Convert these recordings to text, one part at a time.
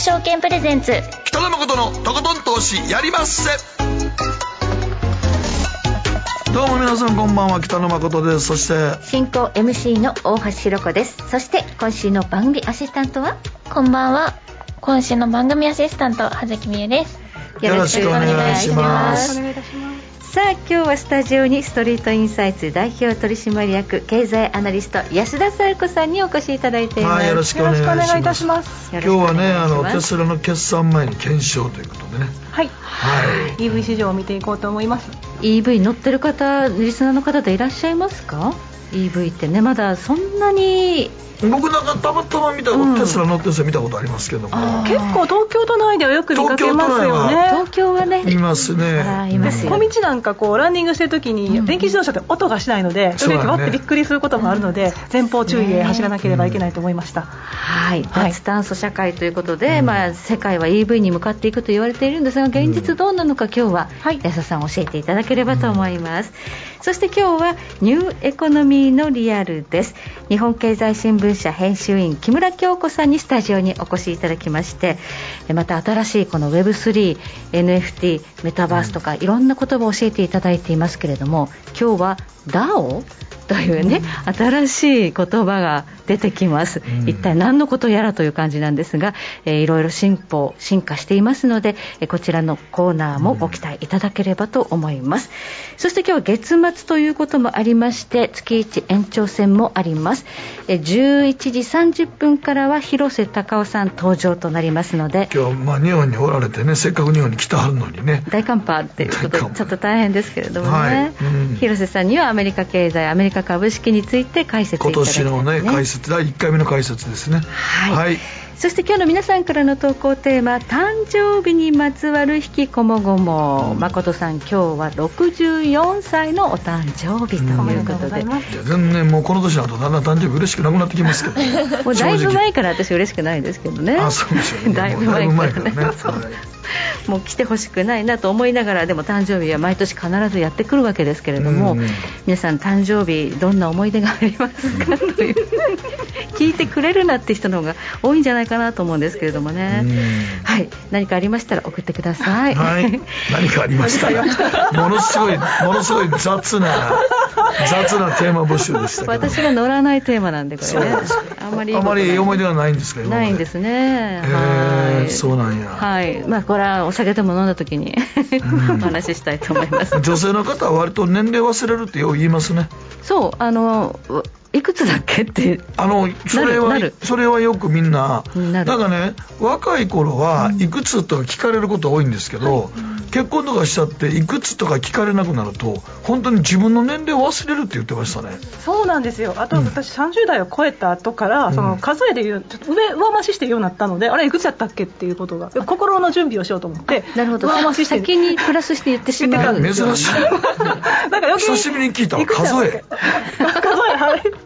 ク証券プレゼンツ。北野誠のとことん投資やりまっせ。どうも皆さんこんばんは北野誠です。そして進行 MC の大橋ひろ子です。そして今週の番組アシスタントは？こんばんは。今週の番組アシスタント葉月美恵です。よろしくお願いします。お願いいたしますさあ今日はスタジオにストリートインサイツ代表取締役経済アナリスト安田紗友子さんにお越しいただいています、はいよろしくお願いいいたします。今日はねあのテテスラの決算前に検証ということでね。はい。はい。EV 市場を見ていこうと思います EV 乗ってる方リスナーの方でいらっしゃいますか？EV ってねまだそんなに僕なんかたまたま見たこと、うん。テスラ乗ってる人見たことありますけども。あ結構東京都内ではよく見かけますよね。東京はね。いますね小道なんかこうランニングしてる時に電気自動車って音がしないので、それでそうだね。わってびっくりすることもあるので前方注意で走らなければいけないと思いました、はい、はい。脱炭素社会ということで、まあ、世界は EV に向かっていくと言われているんですが現実どうなのか今日ははい。安田さん教えていただけければと思います、そして今日はニューエコノミーのリアルです。日本経済新聞社編集員木村京子さんにスタジオにお越しいただきましてえまた新しいこの Web3、NFT、メタバースとかい。ろんな言葉を教えていただいていますけれども今日は DAO というね、新しい言葉が出てきます、うん。一体何のことやらという感じなんですが、えーいろいろ進歩進化していますので、えーこちらのコーナーもご期待いただければと思います、そして今日は月末ということもありまして月1延長戦もあります、えー11時30分からは広瀬隆夫さん登場となりますので今日まあ日本におられてねせっかく日本に来たはるのにね。大寒波っていうことちょっと大変ですけれどもね、はい。うん。広瀬さんにはアメリカ経済アメリカ株式について解説い今ただきたい年のね解説第1回目の解説ですね。はい、はいそして今日の皆さんからの投稿テーマ誕生日にまつわる引きこもごも、誠さん今日は64歳のお誕生日とうんいうことで、全然もうこの年になるとだんだん誕生日嬉しくなくなってきますけど。もうだいぶ前から私嬉しくないですけどね。あそうでしょうね。だいぶ前から。ね。もう来てほしくないなと思いながらでも誕生日は毎年必ずやってくるわけですけれども、うん皆さん誕生日どんな思い出がありますか？という。聞いてくれるなって人の方が多いんじゃないかなと思うんですけれどもね。うん。はい。何かありましたら送ってください、はい、何かありました？らものすごいものすごい雑な雑なテーマ募集でしたけど。私が乗らないテーマなんでこれね。あんまりいいあまり思い出はないんですか今までないんですね。はい。そうなんや。はい。まあこれはお酒でも飲んだ時に うん。お話ししたいと思います。女性の方は割と年齢忘れるってよう言いますね。そう。あのいくつだっけって。あのそれはそれはよくみんななんかね若い頃はいくつとか聞かれること多いんですけど、結婚とかしちゃっていくつとか聞かれなくなると本当に自分の年齢を忘れるって言ってましたね。そうなんですよ。あと私30代を超えた後から、その数えで言うちょっと上上増しして言うようになったのであれいくつやったっけっていうことが心の準備をしようと思ってなるほど。上増しして。先にプラスして言ってしまう。珍しい。なんか久しぶりに聞いたわ。数え。数えはい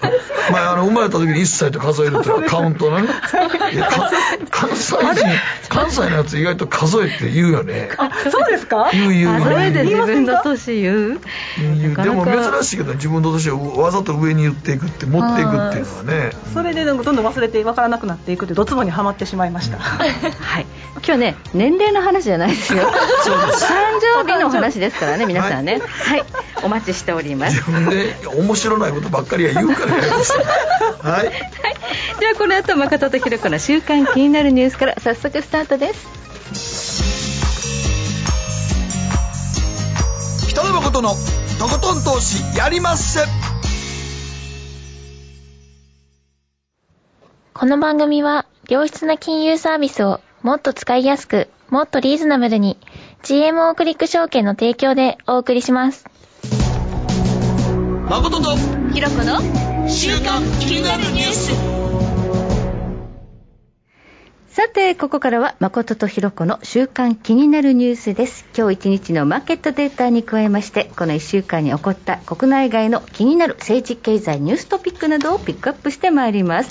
前あの生まれた時に1歳と数えるというカウントのね。いやか 関西人関西のやつ意外と数えって言うよね。あそうですか？言う言う数えで言う自分の年言う。言うでも珍しいけど自分の年をわざと上に言っていくって持っていくっていうのはね。それでどんどん忘れて分からなくなっていくってドツボにはまってしまいました、はい。今日ね年齢の話じゃないですよ。誕生日の話ですからね皆さんね。はい、お待ちしております。自分で面白ないことばっかりは言うからやりますはい。はい、ではこの後誠とひろ子の週刊気になるニュースから早速スタートです。北野誠のとことん投資やりまっせこの番組は良質な金融サービスをもっと使いやすくもっとリーズナブルに GMO クリック証券の提供でお送りします誠とひろ子の週刊気になるニュース。さてここからは誠とひろ子の週刊気になるニュースです。今日一日のマーケットデータに加えましてこの1週間に起こった国内外の気になる政治経済ニューストピックなどをピックアップしてまいります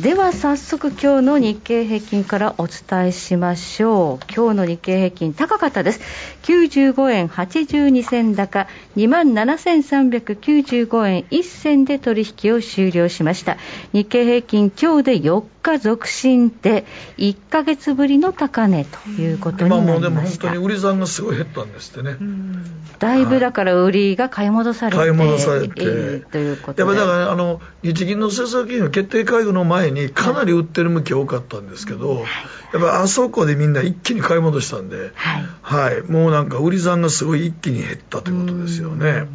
では早速今日の日経平均からお伝えしましょう。今日の日経平均高かったです。95円82銭高。2万7395円1銭で取引を終了しました。日経平均今日で4日続伸で1か月ぶりの高値ということになりました。今もうでも本当に売り算がすごい減ったんですってね。だいぶだから売りが買い戻されて、買い戻されて、ということで。やっぱだから、あの日銀の政策金融決定会合の前にかなり売ってる向き多かったんですけど、はい、やっぱあそこでみんな一気に買い戻したんで、はい、はい、もうなんか売り算がすごい一気に減ったということですよね。はい。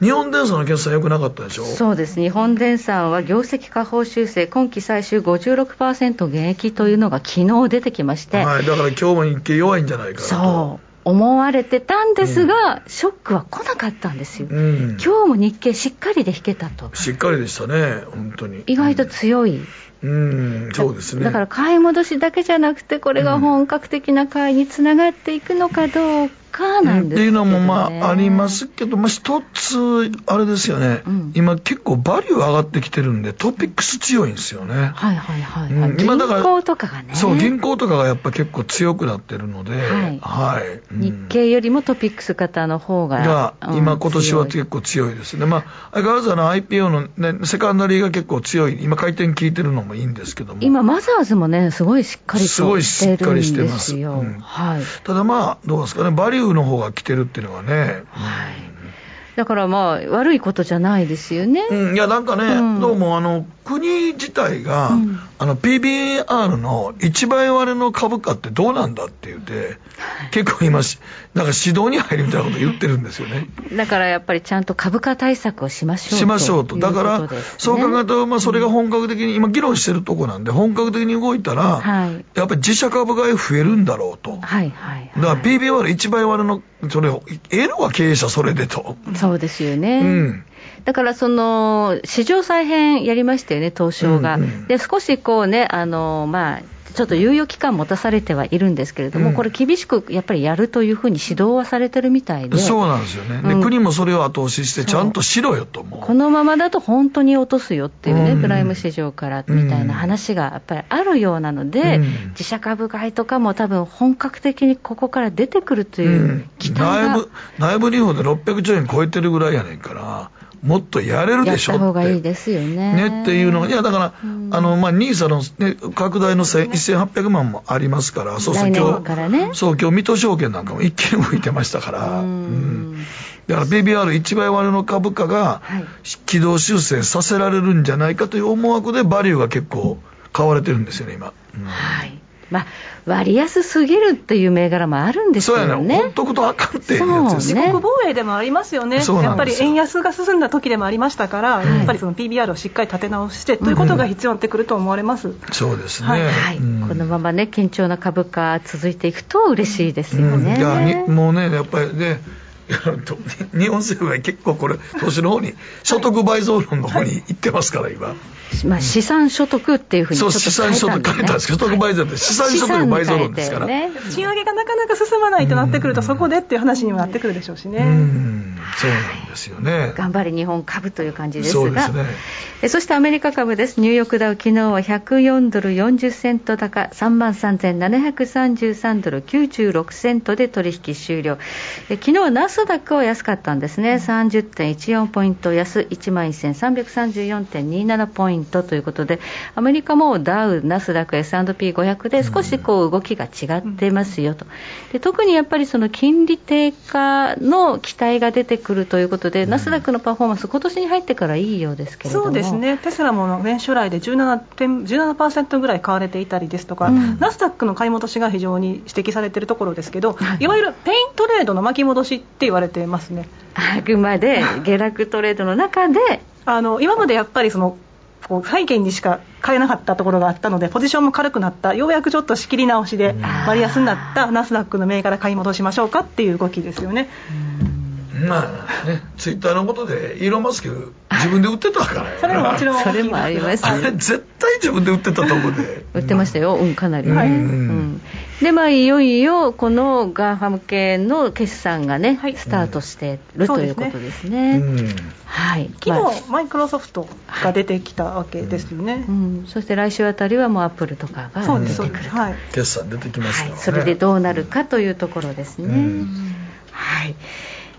日本電産の決算良くなかったでしょ？そうです。日本電産は業績下方修正今期最終56%減益というのが昨日出てきまして、はい、だから今日も日経弱いんじゃないかなと。そう思われてたんですが、うん、ショックは来なかったんですよ、うん、今日も日経しっかりで引けたと。しっかりでしたね本当に。意外と強い、うん、そうですね。だから買い戻しだけじゃなくてこれが本格的な買いにつながっていくのかどうかかなんです、ね、っていうのもまあありますけど、まあ、一つ、あれですよね、うん、今、結構バリュー上がってきてるんで、トピックス強いんですよね。はいはいはい、はいうん、今だから銀行とかがね。そう、銀行とかがやっぱ結構強くなってるので、はい。はい、うん、日経よりもトピックス型の方が。が、今、今年は結構強いですね。まあ、相変わらずあの IPO の、ね、セカンダリーが結構強い、今、回転効いてるのもいいんですけども。今、マザーズもね、すごいしっかりとすごいしっかりしてます。はい。ただまあ、どうですかね、バリューの方が来てるっていうのはね。はいだからまあ、悪いことじゃないですよね。うん、いや、なんかね、うん、どうもあの、国自体が、うん、あの PBR の1倍割れの株価ってどうなんだって言って、結構今し、なんか指導に入るみたいなこと言ってるんですよね。だからやっぱりちゃんと株価対策をしましょうしましょうと。だから、そう考えると、まあそれが本格的に、今議論してるとこなんで、本格的に動いたら、はい、やっぱり自社株買い増えるんだろうと。はいはい、だから PBR1 倍割れの、それを、得るわ経営者それでと。そうですよね。うん。だからその市場再編やりましたよね、東証が。うんうん、で少しこうねあの、まあ、ちょっと猶予期間持たされてはいるんですけれども、うん、これ、厳しくやっぱりやるというふうに指導はされてるみたいで、そうなんですよね、で、うん、国もそれを後押しして、ちゃんとしろよと思うこのままだと本当に落とすよっていうね、うん、プライム市場からみたいな話がやっぱりあるようなので、自社株買いとかも多分本格的にここから出てくるという期待が、内部内部留保で600兆円超えてるぐらいやねんから。もっとやれるでしょって。やった方がいいですよね。ねっていうのいやだから、うん、あの、まあ、ニーサの、ね、拡大の1800万もありますから、そうそう、今日、ね、そう、今日、水戸証券なんかも一気に動いてましたから、うん、だから PBR1 倍割れの株価が軌道修正させられるんじゃないかという思惑で、バリューが結構買われてるんですよね、今。うん、はいまあ、割安すぎるっていう銘柄もあるんですよね。そうやね。ほっとくとあかんっていうやつですね。自国防衛でもありますよね。やっぱり円安が進んだ時でもありましたから、はい、やっぱりその PBR をしっかり立て直して、ということが必要になってくると思われます。うん、そうですね。はい。はいうん、このままね、堅調な株価続いていくと嬉しいですよね。うん、もうね、やっぱりね、日本政府が結構これ、投資の方に、所得倍増論の方に行ってますから、今。まあ、資産所得っていうふうにそう、資産所得。変えたんです所得倍増って、資産所得倍増論ですから。ね、賃上げがなかなか進まないとなってくると、そこでっていう話にもなってくるでしょうしね。うんそうなんですよね。頑張り日本株という感じですが、そね、えそしてアメリカ株です。ニューヨークダウ、昨日は104ドル40セント高、3万3733ドル96セントで取引終了。え昨日はナスダックは安かったんですね。30.14ポイント安、1万1334.27ポイントということで、アメリカもダウ、ナスダック、S&P500 で少しこう動きが違ってますよと。で特にやっぱりその金利低下の期待が出てくるということで、ナスダックのパフォーマンス、今年に入ってからいいようですけれども。そうですね、テスラも年初来で 17%, 17ぐらい買われていたりですとか、うん、ナスダックの買い戻しが非常に指摘されているところですけど、はい、いわゆるペイントレードの巻き戻しって言われてますね。あくまで 下落トレードの中であの今までやっぱりそのこう債券にしか買えなかったところがあったのでポジションも軽くなったようやくちょっと仕切り直しで割安になったナスダックの銘柄買い戻しましょうかっていう動きですよね。まあね、ツイッターのことで、イーロン・マスク、自分で売ってたから。それももちろん。それもあります、あれ、絶対自分で売ってたと思うで。売ってましたよ、うん、かなり。はい、うん、で、まあ、いよいよ、このガーファム系の決算がね、はい、スタートしてる、ということですね。はい。昨日、マイクロソフトが出てきたわけですよね。うん、そして来週あたりはもうアップルとかが出てくるはい、決算出てきますから。ね、それでどうなるかというところですね。はい。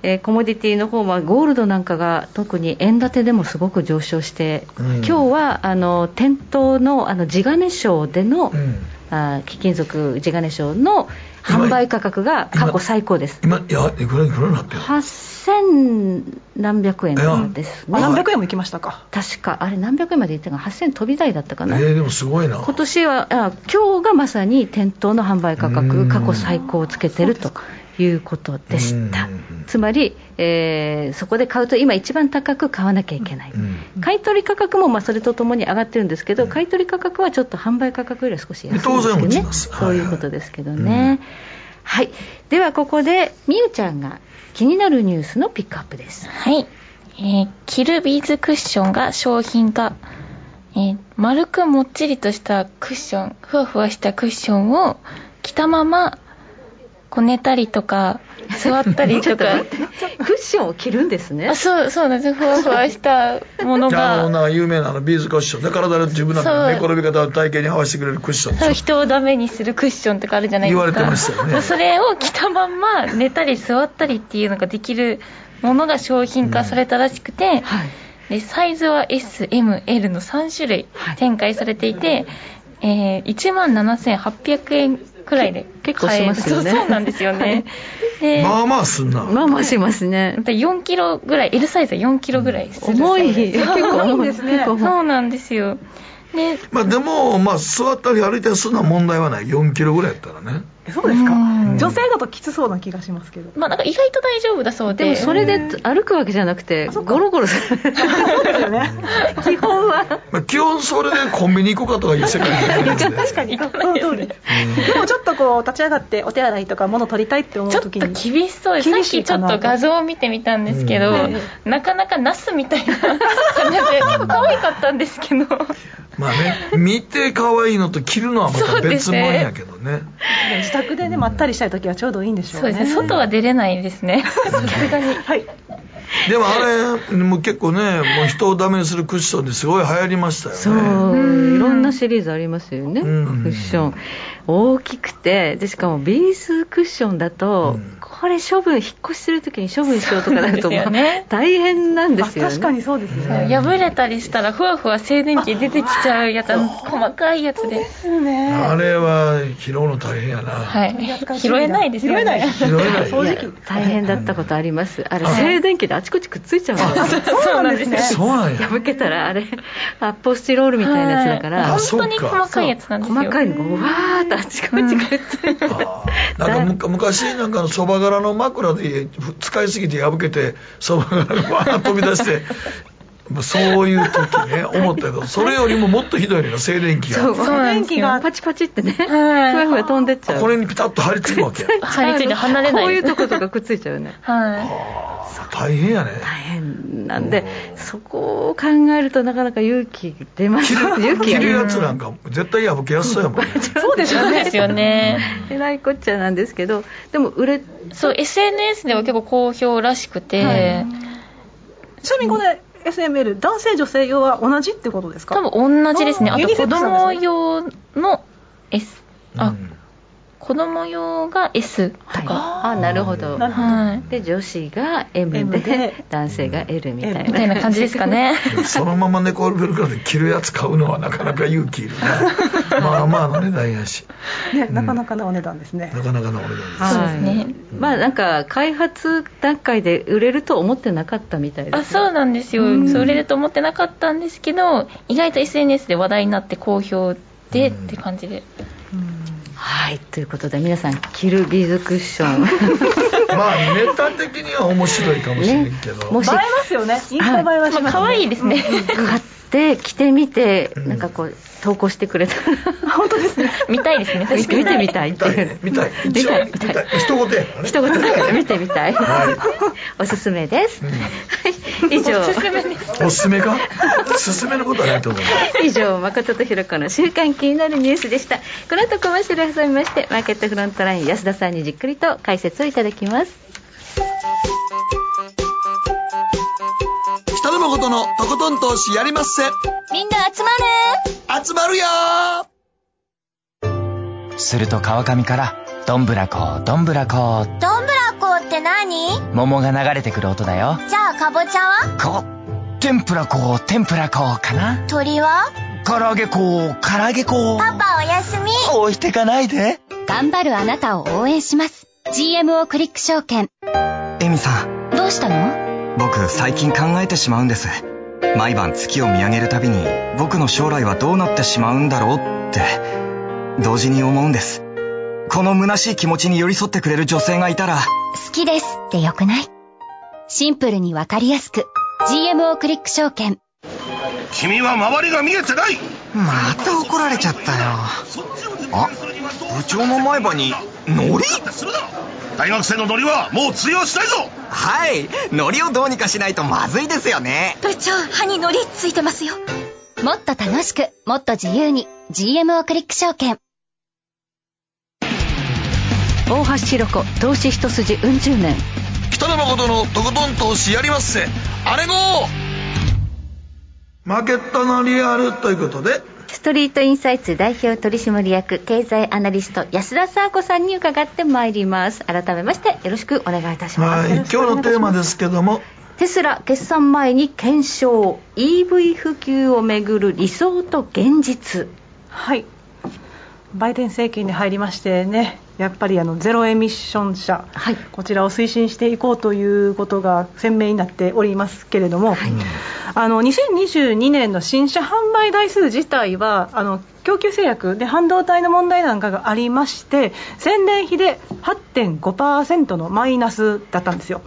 えー、コモディティの方はゴールドなんかが特に円建てでもすごく上昇して、うん、今日はあの店頭のあの地金賞での、うん、あ貴金属地金賞の販売価格が過去最高です。今いやいくらいくらなってる8000何百円ですね。何百円もいきましたか。確かあれ何百円までいったか8000飛び台だったかな？えー、でもすごいな。今年はあ今日がまさに店頭の販売価格過去最高をつけてると。いうことでした、つまり、えー、そこで買うと今、一番高く買わなきゃいけない、買取価格もまあそれとともに上がってるんですけど、買取価格はちょっと販売価格よりは少し安いんですけどね、そういうことですけどね。はい、ではここでみゆちゃんが気になるニュースのピックアップです。はい。えー、キルビーズクッションが商品化、えー、丸くもっちりとしたクッションふわふわしたクッションを着たままこねたりとか座ったりとか。クッションを着るんですね。あそうそうなんです。ふわふわしたものが。あのな有名なあのビーズクッション。で体で自分の寝転び方を体型に合わせてくれるクッション。そう人をダメにするクッションとかあるじゃないですか。言われてましたよね。それを着たまんま寝たり座ったりっていうのができるものが商品化されたらしくて、うんはい。でサイズは SML の3種類展開されていて、はい、えー、1万7800円くらいで結構しますよね。そうなんですよね。でまあまあすんな。まあまあしますね。4キロぐらい L サイズは4キロぐらいする重い結構重い。ですね。そうなんですよ。でまあでもまあ座ったり歩いたりするのは問題はない。4キロぐらいやったらねそうですか？女性だときつそうな気がしますけど。まあなんか意外と大丈夫だそうで。でもそれで歩くわけじゃなくてゴロゴロする。そうですよね。基本は、まあ、基本それでコンビニ行こうかとかいう世界じゃない 確かに。その通り。でもちょっとこう立ち上がってお手洗いとか物取りたいって思う時に。ちょっと厳しそう。ですさっきちょっと画像を見てみたんですけど、なかなかナスみたいな感じで結構 可愛かったんですけど。まあね見て可愛いのと着るのはまた別物やけどね。自宅でねまったりしたい時はちょうどいいんでしょうね。そうですね。外は出れないですね。さすがに。はい でもあれもう結構ねもう人をダメにするクッションですごい流行りましたよね。そう。いろんなシリーズありますよね、クッション。大きくてでしかもビーズクッションだと、これ処分引っ越しするときに処分しようとかなるとね、大変なんですよね。確かにそうですね。破れたりしたらふわふわ静電気出てきちゃうやつ。細かいやつで。すね。あれは拾うの大変やな。はい。拾えないですよね。拾えない。掃除機大変だったことあります。あれ静電気であちこちくっついちゃうんですよ。そうなんですね。そうなんや。破けたらあれ発泡スチロールみたいなやつだから。本当に細かいやつなんですよ。細かいのがわーっとあちこちくっついて。なんか昔なんかのそば柄の枕で使いすぎて破けてそば柄がわーっと飛び出してそういう時ね思ったけどそれよりももっとひどいのが静電気が。そう。静電気が。パチパチってね。ふわふわ飛んでっちゃう。これにピタッと張り付くわけ張り付いて離れない。こういうとことかくっついちゃうね。はい。大変やね。大変なんでそこを考えるとなかなか勇気出ます。勇気着るやつなんか絶対破けやすそうやもん ね。そうですよね。えらいこっちゃなんですけどでも売れそう SNS では結構好評らしくて、はい、ちなみにこれ SML 男性女性用は同じってことですか？多分同じですね。あと子供用の S あ、うん子供用が S とか、はい、あなるほど、はい、で女子が M でで。男性が L みたいな。みたいな感じですかね。そのまま猫ベルクラで着るやつ買うのはなかなか勇気いるな まあまあの値段やし、ね、なかなかのお値段ですね。なかなかのお値段です、そうですね、まあなんか開発段階で売れると思ってなかったみたいです、あそうなんですよ、そう売れると思ってなかったんですけど意外と SNS で話題になって好評でって感じで、ははいということで皆さんキルビズクッション。まあネタ的には面白いかもしれんけど、ね、もし映えますよね。インスタ映えはします、ね、可愛いですね、買って着てみて、なんかこう投稿してくれたら。本当ですね。見たいですね。見て見てみたい。ってい。う見たい。見たい。見たい。一言やからね。一言だから見てみたい、はい、おすすめです、うん、はい。以上。おすすめか？すめのことはないと思う。以上誠とひろ子の週間気になるニュースでした。この後コマーシャル挟みましてマーケットフロントライン安田さんにじっくりと解説をいただきます北野誠のとことん投資やりまっせ。みんな集まる集まるよ。すると川上からどんぶらこどんぶらこどんぶらこって何？桃が流れてくる音だよ。じゃあかぼちゃは？こ天ぷら粉天ぷら粉かな。鳥は？唐揚げ粉唐揚げ粉パパおやすみ。置いてかないで。頑張るあなたを応援します。GMO クリック証券。エミさん。どうしたの？僕最近考えてしまうんです。毎晩月を見上げるたびに僕の将来はどうなってしまうんだろうって同時に思うんです。この虚しい気持ちに寄り添ってくれる女性がいたら好きですってよくない？シンプルにわかりやすく GMO クリック証券。君は周りが見えてない！また怒られちゃったよ。あ部長の前歯にノリ大学生のノリはもう通用しないぞ。はい。ノリをどうにかしないとまずいですよね。部長歯にノリついてますよ。もっと楽しくもっと自由に GMO クリック証券。大橋ひろ子投資一筋うん十年。北野誠のとことん投資やりまっせあれごマーケットのリアルということでストリートインサイツ代表取締役経済アナリスト安田沙子さんに伺ってまいります。改めましてよろしくお願いいたします、はい、今日のテーマですけども。テスラ決算前に検証。EV 普及をめぐる理想と現実。はい。バイデン政権に入りましてねやっぱりあのゼロエミッション車、はい、こちらを推進していこうということが鮮明になっておりますけれども、はい、あの2022年の新車販売台数自体はあの供給制約で半導体の問題なんかがありまして前年比で8.5%のマイナスだったんですよ、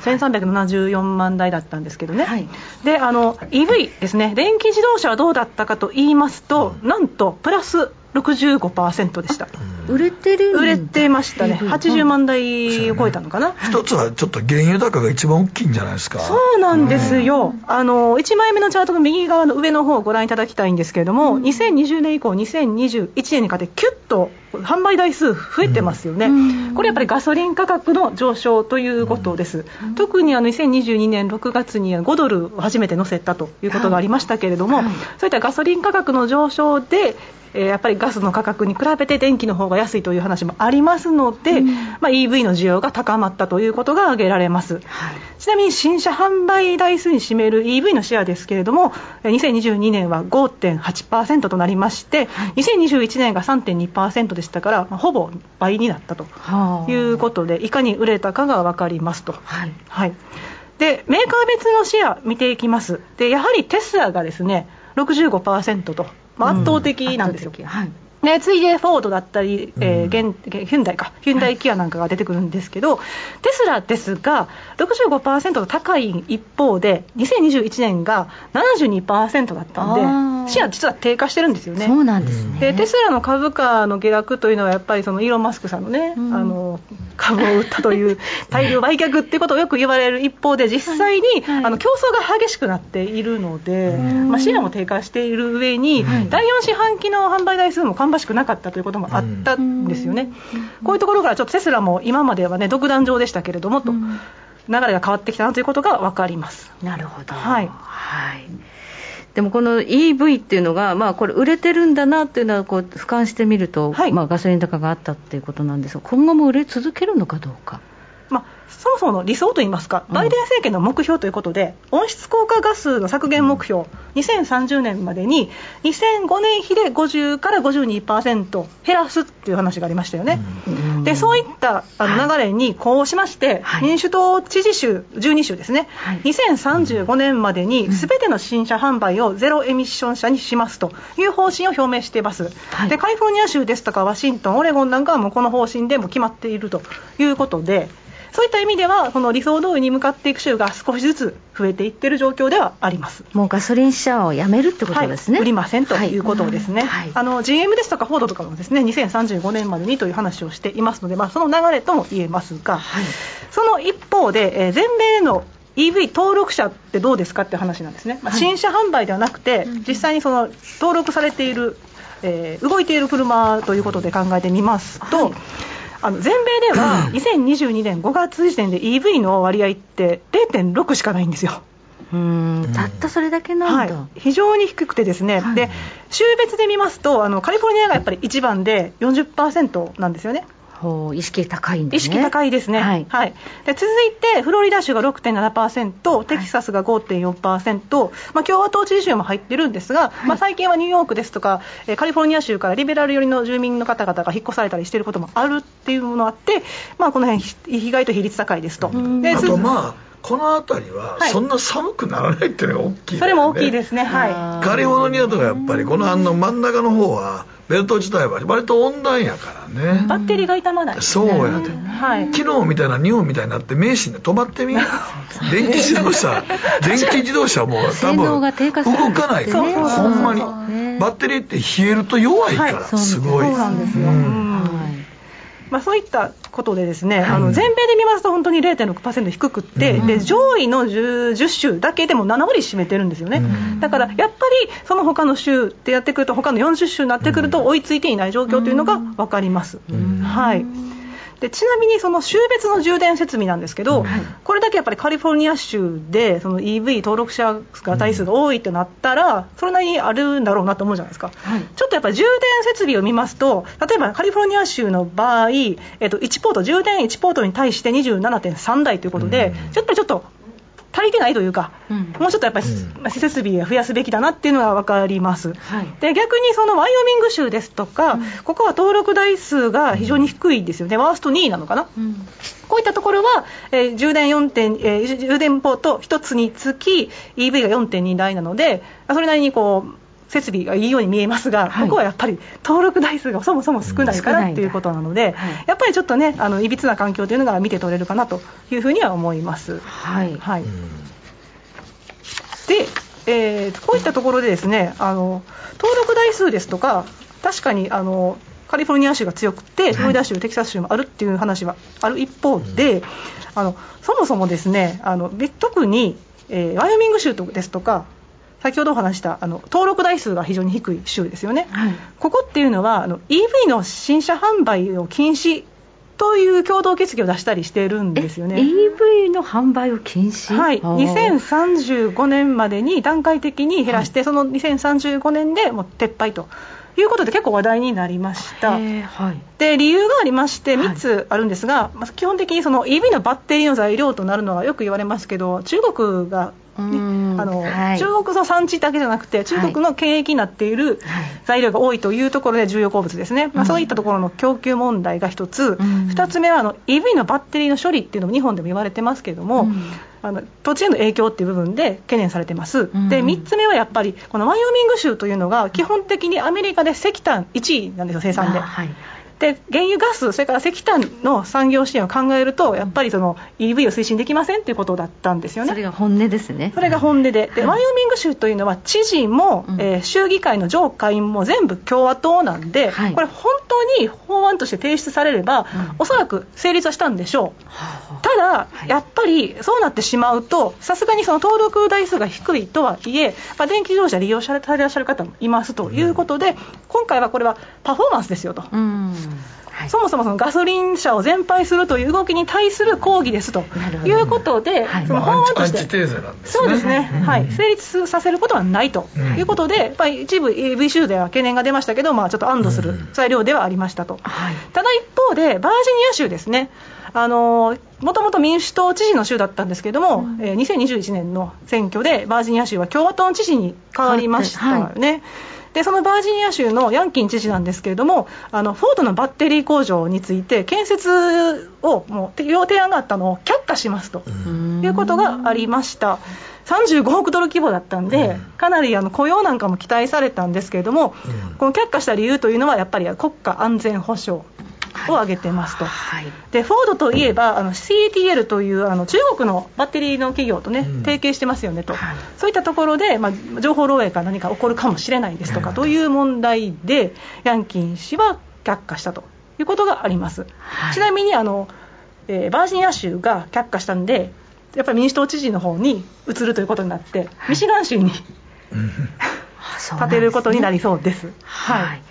1374万台だったんですけどね、はい、であの EV ですね。電気自動車はどうだったかと言いますと、なんとプラス65%でした。売れてる売れてましたね、80万台を超えたのかな、一つはちょっと原油高が一番大きいんじゃないですか？そうなんですよ、うん、あの1枚目のチャートの右側の上の方をご覧いただきたいんですけれども、うん、2020年以降、2021年にかけて、キュッと販売台数増えてますよね、うん、これやっぱりガソリン価格の上昇ということです、うん、特にあの2022年6月に5ドルを初めて乗せたということがありましたけれども、はい。はい、そういったガソリン価格の上昇で、えー、やっぱりガスの価格に比べて電気の方が安いという話もありますので、うん、まあ、EV の需要が高まったということが挙げられます、はい、ちなみに新車販売台数に占める EV のシェアですけれども2022年は5.8%となりまして、はい、2021年が3.2%でしたから、まあ、ほぼ倍になったということでいかに売れたかが分かりますと。はい、はい。でメーカー別のシェア見ていきます。でやはりテスラがですね65%とまあ、圧倒的なんですよ。うん、はいね、次いでフォードだったり、えー、現ヒュンダイか、ヒュンダイキアなんかが出てくるんですけど、テスラですが、65%と高い一方で、2021年が72%だったんで、シェア実は低下してるんですよね。そうなんですね。でテスラの株価の下落というのは、やっぱりそのイーロン・マスクさんのね、うん、あの株を売ったという大量売却っていうことをよく言われる一方で、実際に、はい。はい、あの競争が激しくなっているので、まあ、シェアも低下している上に、第4四半期の販売台数も芳しくなかったということもあったんですよね。こういうところからちょっとテスラも今まではね独壇場でしたけれどもと、流れが変わってきたなということが分かります。なるほど。はい。はい。でもこの EV っていうのが、まあ、これ、売れてるんだなっていうのはこう俯瞰してみると、はい、まあ、ガソリン高があったっていうことなんですが、今後も売れ続けるのかどうか。まあ、そもそもの理想といいますか、バイデン政権の目標ということで、うん、温室効果ガスの削減目標、2030年までに2005年比で50から52%減らすっていう話がありましたよね。うん、でそういったあの流れにこうしまして、はい、民主党知事州12州ですね、はい、2035年までにすべての新車販売をゼロエミッション車にしますという方針を表明しています、はい、でカリフォルニア州ですとかワシントン、オレゴンなんかはもうこの方針でも決まっているということで、そういった意味では、この理想通りに向かっていく州が少しずつ増えていっている状況ではあります。もうガソリン車をやめるってことですね、はい、売りませんということですね、はい、あの GM ですとかフォードとかもですね2035年までにという話をしていますので、まあ、その流れとも言えますが、はい、その一方で、えー、全米の EV 登録者ってどうですかって話なんですね、まあ、新車販売ではなくて、実際にその登録されている、えー、動いている車ということで考えてみますと、あの全米では2022年5月時点で EV の割合って0.6しかないんですよ。うん。たったそれだけなんだ、はい、非常に低くてですね、はい、で州別で見ますとあのカリフォルニアがやっぱり一番で40%なんですよね。意識高いんですね。意識高いですね。はい。はい、で続いて、フロリダ州が6.7%、テキサスが5.4%、はい、まあ、共和党知事州も入ってるんですが、はい、まあ、最近はニューヨークですとか、カリフォルニア州からリベラル寄りの住民の方々が引っ越されたりしていることもあるっていうものがあって、まあ、この辺意外と比率高いですと。であとまあこの辺りはそんな寒くならないっていうのが大きい、ね、それも大きいですね。はい。カリフォルニアとかやっぱりこのあの真ん中の方はベルト自体は割と温暖やからね。バッテリーが傷まない、ね、そうやで、はい、昨日みたいな日本みたいになって名神で止まってみ電気自動車。電気自動車も多分動かない、ね、ほんまに。バッテリーって冷えると弱いから、はい、すごい。そうなんですよ、うんまあ、そういったことでですね、はい、あの全米で見ますと本当に0.6%低くって、うん、で上位の 10, 10, 州だけでも7割占めてるんですよね、うん、だからやっぱりその他の州ってやってくると他の40州になってくると追いついていない状況というのが分かります。はいでちなみにその州別の充電設備なんですけど、はい、これだけやっぱりカリフォルニア州でその EV 登録者が台数が多いとなったら、それなりにあるんだろうなと思うじゃないですか、はい、ちょっとやっぱり充電設備を見ますと、例えばカリフォルニア州の場合、えっと、1ポート、充電1ポートに対して27.3台ということで、ちょっとちょっと足りてないというか、うん、もうちょっとやっぱり、うん、設備を増やすべきだなっていうのが分かります、はい、で逆にそのワイオミング州ですとか、うん、ここは登録台数が非常に低いですよね、ワースト2位なのかな、こういったところは、えー、充電4点、えー、充電ポート1つにつき EV が4.2台なので、それなりにこう設備がいいように見えますが、はい、ここはやっぱり登録台数がそもそも少ないからっていうことなので、はい、やっぱりちょっとね、あのいびつな環境というのが見て取れるかなというふうには思います。はい、はい、で、えー、こういったところでですね、あの登録台数ですとか、確かにあのカリフォルニア州が強くて、フロリダ州、テキサス州もあるっていう話はある一方で、あのそもそもですね、あの特に、えー、ワイオミング州ですとか、先ほどお話したあの登録台数が非常に低い州ですよね、はい、ここっていうのはあの EV の新車販売を禁止という共同決議を出したりしてるんですよね。EV の販売を禁止？はい。2035年までに段階的に減らして、はい、その2035年でもう撤廃と。いうことで結構話題になりました、はい、で理由がありまして3つあるんですが、はい、基本的にその EV のバッテリーの材料となるのはよく言われますけど中国があの、はい、中国の産地だけじゃなくて中国の権益になっている材料が多いというところで重要鉱物ですね、まあ、そういったところの供給問題が1つ、うん、2つ目はあの EV のバッテリーの処理っていうのも日本でも言われてますけれども、うん、あの土地への影響っていう部分で懸念されてます、うん、で3つ目はやっぱりこのワイオミング州というのが基本的にアメリカで石炭1位なんですよ生産で。はいで原油ガス、それから石炭の産業支援を考えると、やっぱりその EV を推進できませんということだったんですよね。それが本音ですね。それが本音で、で、はい、ワイオミング州というのは、知事も、うん、えー、州議会の上下院も全部共和党なんで、はい、これ、本当に法案として提出されれば、うん、おそらく成立はしたんでしょう。ただ、はい、やっぱりそうなってしまうと、さすがにその登録台数が低いとはいえ、まあ、電気自動車利用されていらっしゃる方もいますということで、今回はこれはパフォーマンスですよと。うんはい、そもそもそのガソリン車を全廃するという動きに対する抗議ですと。いうことで、その法案として、そうですね、はい、成立させることはないと。いうことで、やっぱり一部 EV 州では懸念が出ましたけど、まあ、ちょっと安堵する材料ではありましたと、ただ一方で、バージニア州ですね、あのもともと民主党知事の州だったんですけども、うん、えー、2021年の選挙でバージニア州は共和党の知事に変わりましたよね。はいでそのバージニア州のヤンキン知事なんですけれどもあのフォードのバッテリー工場について建設をもう要提案があったのを却下しますということがありました。35億ドル規模だったんで、かなりあの雇用なんかも期待されたんですけれども、この却下した理由というのは、やっぱり国家安全保障。を挙げてますと、はい、でフォードといえばあの CATL というあの中国のバッテリーの企業とね、提携してますよねと、はい、そういったところで、まあ、情報漏洩か何か起こるかもしれないですとか、という問題でヤンキン氏は却下したということがあります、はい、ちなみにあの、えー、バージニア州が却下したんでやっぱり民主党知事の方に移るということになって、ミシガン州に 立てることになりそうです。はい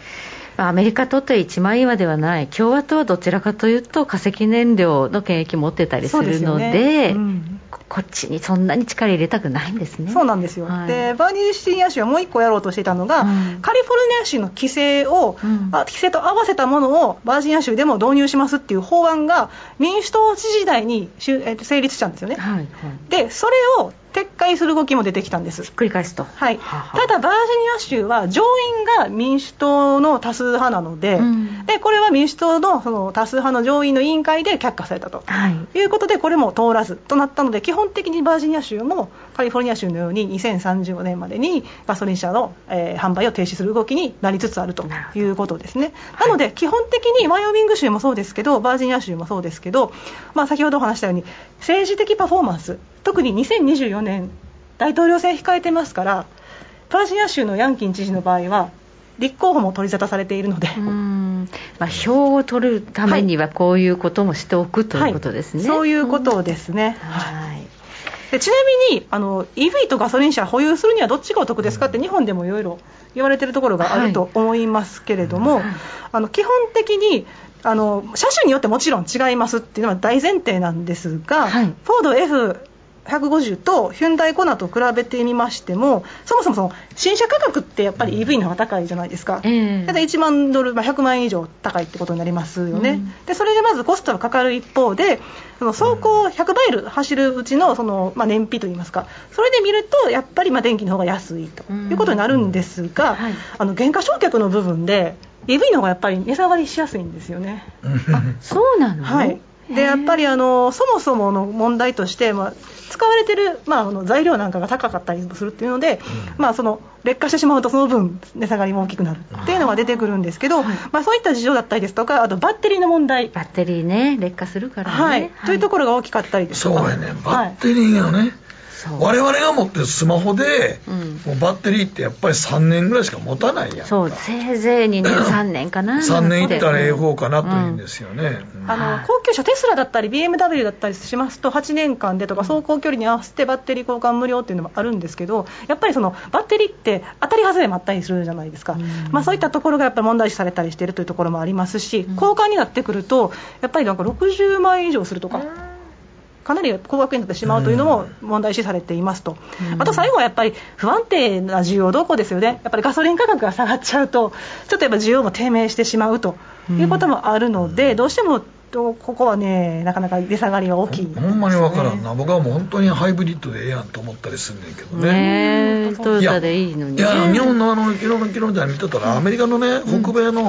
アメリカとって一枚岩ではない。共和党はどちらかというと化石燃料の権益持ってたりするので、ね。うん、こっちにそんなに力入れたくないんですね。そうなんですよ、はい、でバーニーシニア州はもう一個やろうとしていたのが、うん、カリフォルニア州の規制を、うん、規制と合わせたものをバージニア州でも導入しますっていう法案が民主党知事時代に成立したんですよね、はいはい、でそれを撤回する動きも出てきたんです。繰り返すと、はい、ただバージニア州は上院が民主党の多数派なのでうん、でこれは民主党のその多数派の上院の委員会で却下されたと、はい、いうことでこれも通らずとなったので基本的にバージニア州もカリフォルニア州のように2035年までにガソリン車の、えー、販売を停止する動きになりつつあるということですね。なので基本的にワイオミング州もそうですけどバージニア州もそうですけど、まあ、先ほどお話したように政治的パフォーマンス特に2024年大統領選控えてますからバージニア州のヤンキン知事の場合は立候補も取り沙汰されているので、まあ、票を取るためにはこういうこともしておく、ということですね、はい、そういうことですね。はいでちなみにあの EV とガソリン車保有するにはどっちがお得ですか？って日本でもいろいろ言われてるところがあると思いますけれども、はい、あの基本的にあの車種によってもちろん違いますっていうのは大前提なんですが、はい、フォード F 150とヒュンダイコナと比べてみましてもそもそもその新車価格ってやっぱり EV の方が高いじゃないですか、えー、だ1万ドル、まあ、100万円以上高いってことになりますよね、うん、でそれでまずコストがかかる一方でその走行100マイル走るうちのその、まあ、燃費といいますかそれで見るとやっぱりまあ電気の方が安いということになるんですが、うん。はい、あの原価償却の部分で EV の方がやっぱり値下がりしやすいんですよね。あそうなの、はいでやっぱりあのそもそもの問題として、まあ、使われてる、まあ、あの材料なんかが高かったりするっていうので、うん、まあ、その劣化してしまうとその分値下がりも大きくなるっていうのが出てくるんですけど、まあ、そういった事情だったりですとかあとバッテリーの問題。バッテリーね劣化するからね、はい、というところが大きかったりですとか。そうやね。バッテリーがね、はい我々が持ってるスマホで、うん、もうバッテリーってやっぱり3年ぐらいしか持たないやんそうせいぜい2年3年かな。3年いったらええ方かなというんですよね、うん、あの高級車テスラだったり BMW だったりしますと8年間でとか走行距離に合わせてバッテリー交換無料っていうのもあるんですけどやっぱりそのバッテリーって当たり外れもあったりするじゃないですか、うん、まあ、そういったところがやっぱり問題視されたりしているというところもありますし交換になってくるとやっぱりなんか60万円以上するとか。かなり高額になってしまうというのも問題視されていますと、うん、あと最後はやっぱり不安定な需要動向ですよね、やっぱりガソリン価格が下がっちゃうと、ちょっとやっぱ需要も低迷してしまうということもあるので、うん、どうしてもとここはねなかなか値下がりが大きい、ね、ほんまに分からんな。僕はもう本当にハイブリッドでええやんと思ったりすんねんけどね。ねトヨタでいいのに、ね、いや日本のあの昨日の昨日みたいに見てたら、アメリカのね北米の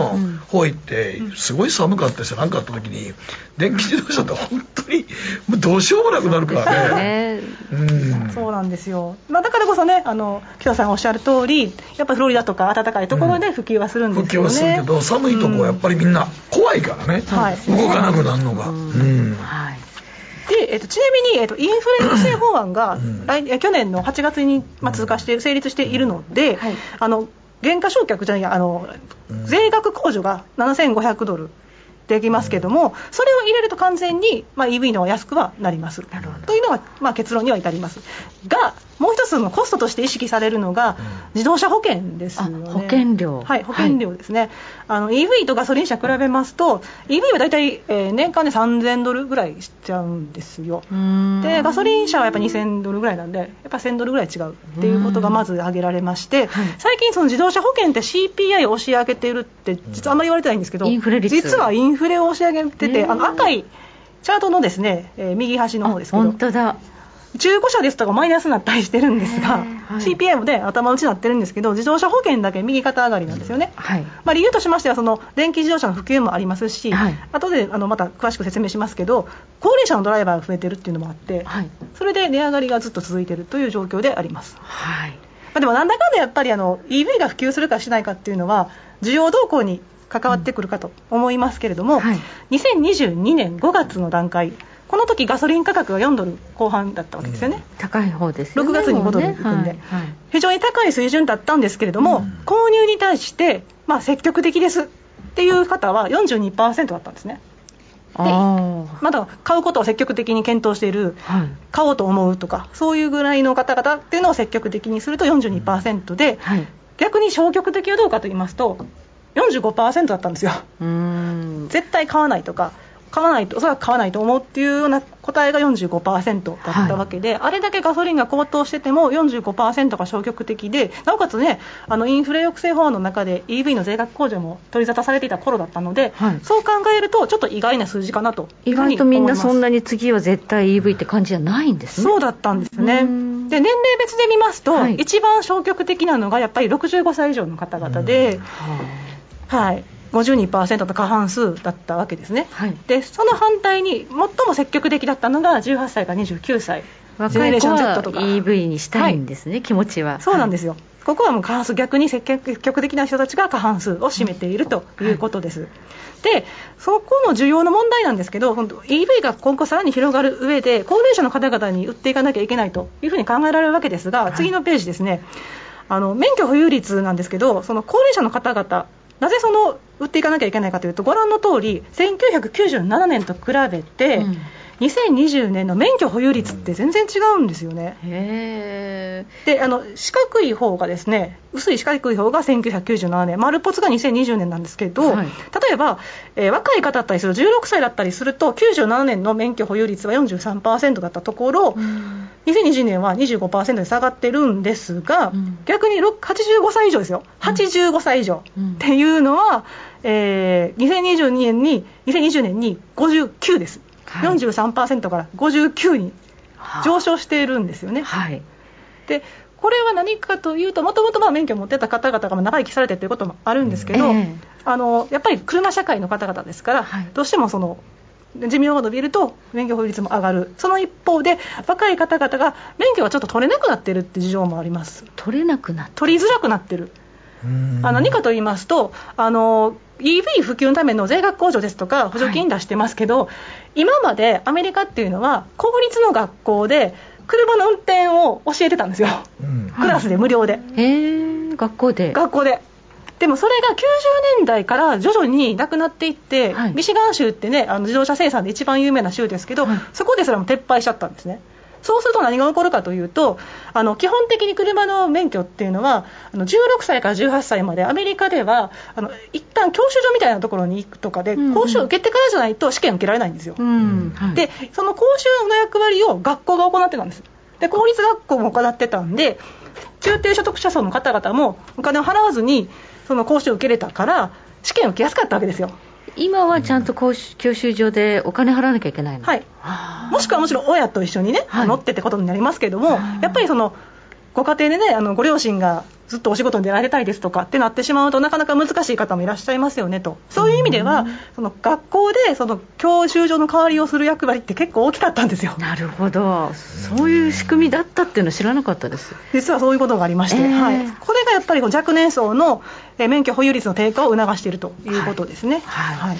方行ってすごい寒かったし何かあった時に電気自動車って本当にもうどうしようもなくなるからね。うん、そうなんですよ、まあ、だからこそねあの北さんおっしゃる通りやっぱフロリダとか暖かいところで普及はするんですよね、うん、普及はするけど寒いとこはやっぱりみんな怖いからね、はい、動かなくなるのが。うん。はい。でえっと、ちなみに、えっと、インフレ抑制法案が来、去年の8月に、まあ、通過して、成立しているので、はい、あの原価償却じゃないあの、税額控除が7500ドルできますけども、それを入れると完全に、まあ、EV の方が安くはなります。というのが、まあ、結論には至ります。がもう一つのコストとして意識されるのが、自動車保険ですよね。保険料。はい保険料ですね、はい、あの EV とガソリン車比べますと EV は大体、えー、年間で3000ドルぐらいしちゃうんですよ。でガソリン車はやっぱ2000ドルぐらいなんでやっぱ1000ドルぐらい違うっていうことがまず挙げられまして、最近その自動車保険って CPI を押し上げているって実はあんまり言われてないんですけど、実はインフレを押し上げてて、あの赤いチャートのですね、えー、右端の方ですけど本当だ中古車ですとかマイナスになったりしてるんですが、はい、CPI もで頭打ちになってるんですけど自動車保険だけ右肩上がりなんですよね、はい。まあ、理由としましてはその電気自動車の普及もありますし、はい、後であのまた詳しく説明しますけど高齢者のドライバーが増えてるっていうのもあって、はい、それで値上がりがずっと続いているという状況であります。はい。まあ、でもなんだかんだやっぱりあの EV が普及するかしないかっていうのは需要動向に関わってくるかと思いますけれども、うんはい、2022年5月の段階この時ガソリン価格が4ドル後半だったわけですよね、うん、高い方ですよね6月に5ドルいくんで、ねはいはい、非常に高い水準だったんですけれども、うん、購入に対して、まあ、積極的ですっていう方は42%だったんですね。でまだ買うことを積極的に検討している、はい、買おうと思うとかそういうぐらいの方々っていうのを積極的にすると42%で、はい、逆に消極的はどうかと言いますと45%だったんですよ。絶対買わないとか買わないと、おそらく買わないと思うっていうような答えが45%だったわけで、はい、あれだけガソリンが高騰してても45%が消極的で、なおかつね、あのインフレ抑制法案の中で EV の税額控除も取り沙汰されていた頃だったので、はい、そう考えると、ちょっと意外な数字かなと意外とみんなそんなに次は絶対 EV って感じじゃないんですね。そうだったんですね。で年齢別で見ますと、はい、一番消極的なのがやっぱり65歳以上の方々で、はい52%と過半数だったわけですね、はい、でその反対に最も積極的だったのが18歳から29歳。若い子は EV にしたいんですね、はい、気持ちは。そうなんですよ、はい、ここはもう過半数逆に積極的な人たちが過半数を占めているということです、はい、でそこの需要の問題なんですけど EV が今後さらに広がる上で高齢者の方々に売っていかなきゃいけないというふうに考えられるわけですが、次のページですね。あの免許保有率なんですけどその高齢者の方々なぜその売っていかなきゃいけないかというとご覧の通り1997年と比べて、うん。2020年の免許保有率って全然違うんですよね。であの四角い方がですね薄い四角い方が1997年丸ポツが2020年なんですけど、はい、例えば、えー、若い方だったりする16歳だったりすると97年の免許保有率は43%だったところ、うん、2020年は25%で下がってるんですが、うん、逆に85歳以上ですよ。85歳以上。っていうのは、えー、2022年に2020年に59です。はい、43%から59に上昇しているんですよね。はい、でこれは何かというと、もともと免許を持ってた方々が長生きされてということもあるんですけど、えー、あのやっぱり車社会の方々ですから、はい、どうしてもその寿命が伸びると免許保有率も上がる、その一方で、若い方々が免許がちょっと取れなくなっているって事情もあります。取れなくな取りづらくなってる。あ何かと言いますとあの EV 普及のための税額控除ですとか補助金出してますけど、はい、今までアメリカっていうのは公立の学校で車の運転を教えてたんですよ、うん、クラスで無料で、へえ学校で。学校で。でもそれが90年代から徐々になくなっていって、はい、ミシガン州ってねあの自動車生産で一番有名な州ですけど、はい、そこですらも撤廃しちゃったんですねそうすると何が起こるかというと、あの基本的に車の免許っていうのは、あの16歳から18歳まで、アメリカでは、あの一旦教習所みたいなところに行くとかで、講習を受けてからじゃないと試験受けられないんですよ。うんはい、で、その講習の役割を学校が行ってたんです。で、公立学校も行ってたんで、中低所得者層の方々もお金を払わずに、その講習を受けれたから、試験を受けやすかったわけですよ。今はちゃんと教習所でお金払わなきゃいけないの、はい、もしくはもちろん親と一緒にね、はい、乗ってってことになりますけども、やっぱりそのご家庭でねあのご両親がずっとお仕事に出られたいですとかってなってしまうとなかなか難しい方もいらっしゃいますよねと。そういう意味では、その学校でその教習所の代わりをする役割って結構大きかったんですよ。なるほど。そういう仕組みだったっていうの知らなかったです。実はそういうことがありまして、えー、はい、これがやっぱり若年層の免許保有率の低下を促しているということですね。はい、はい。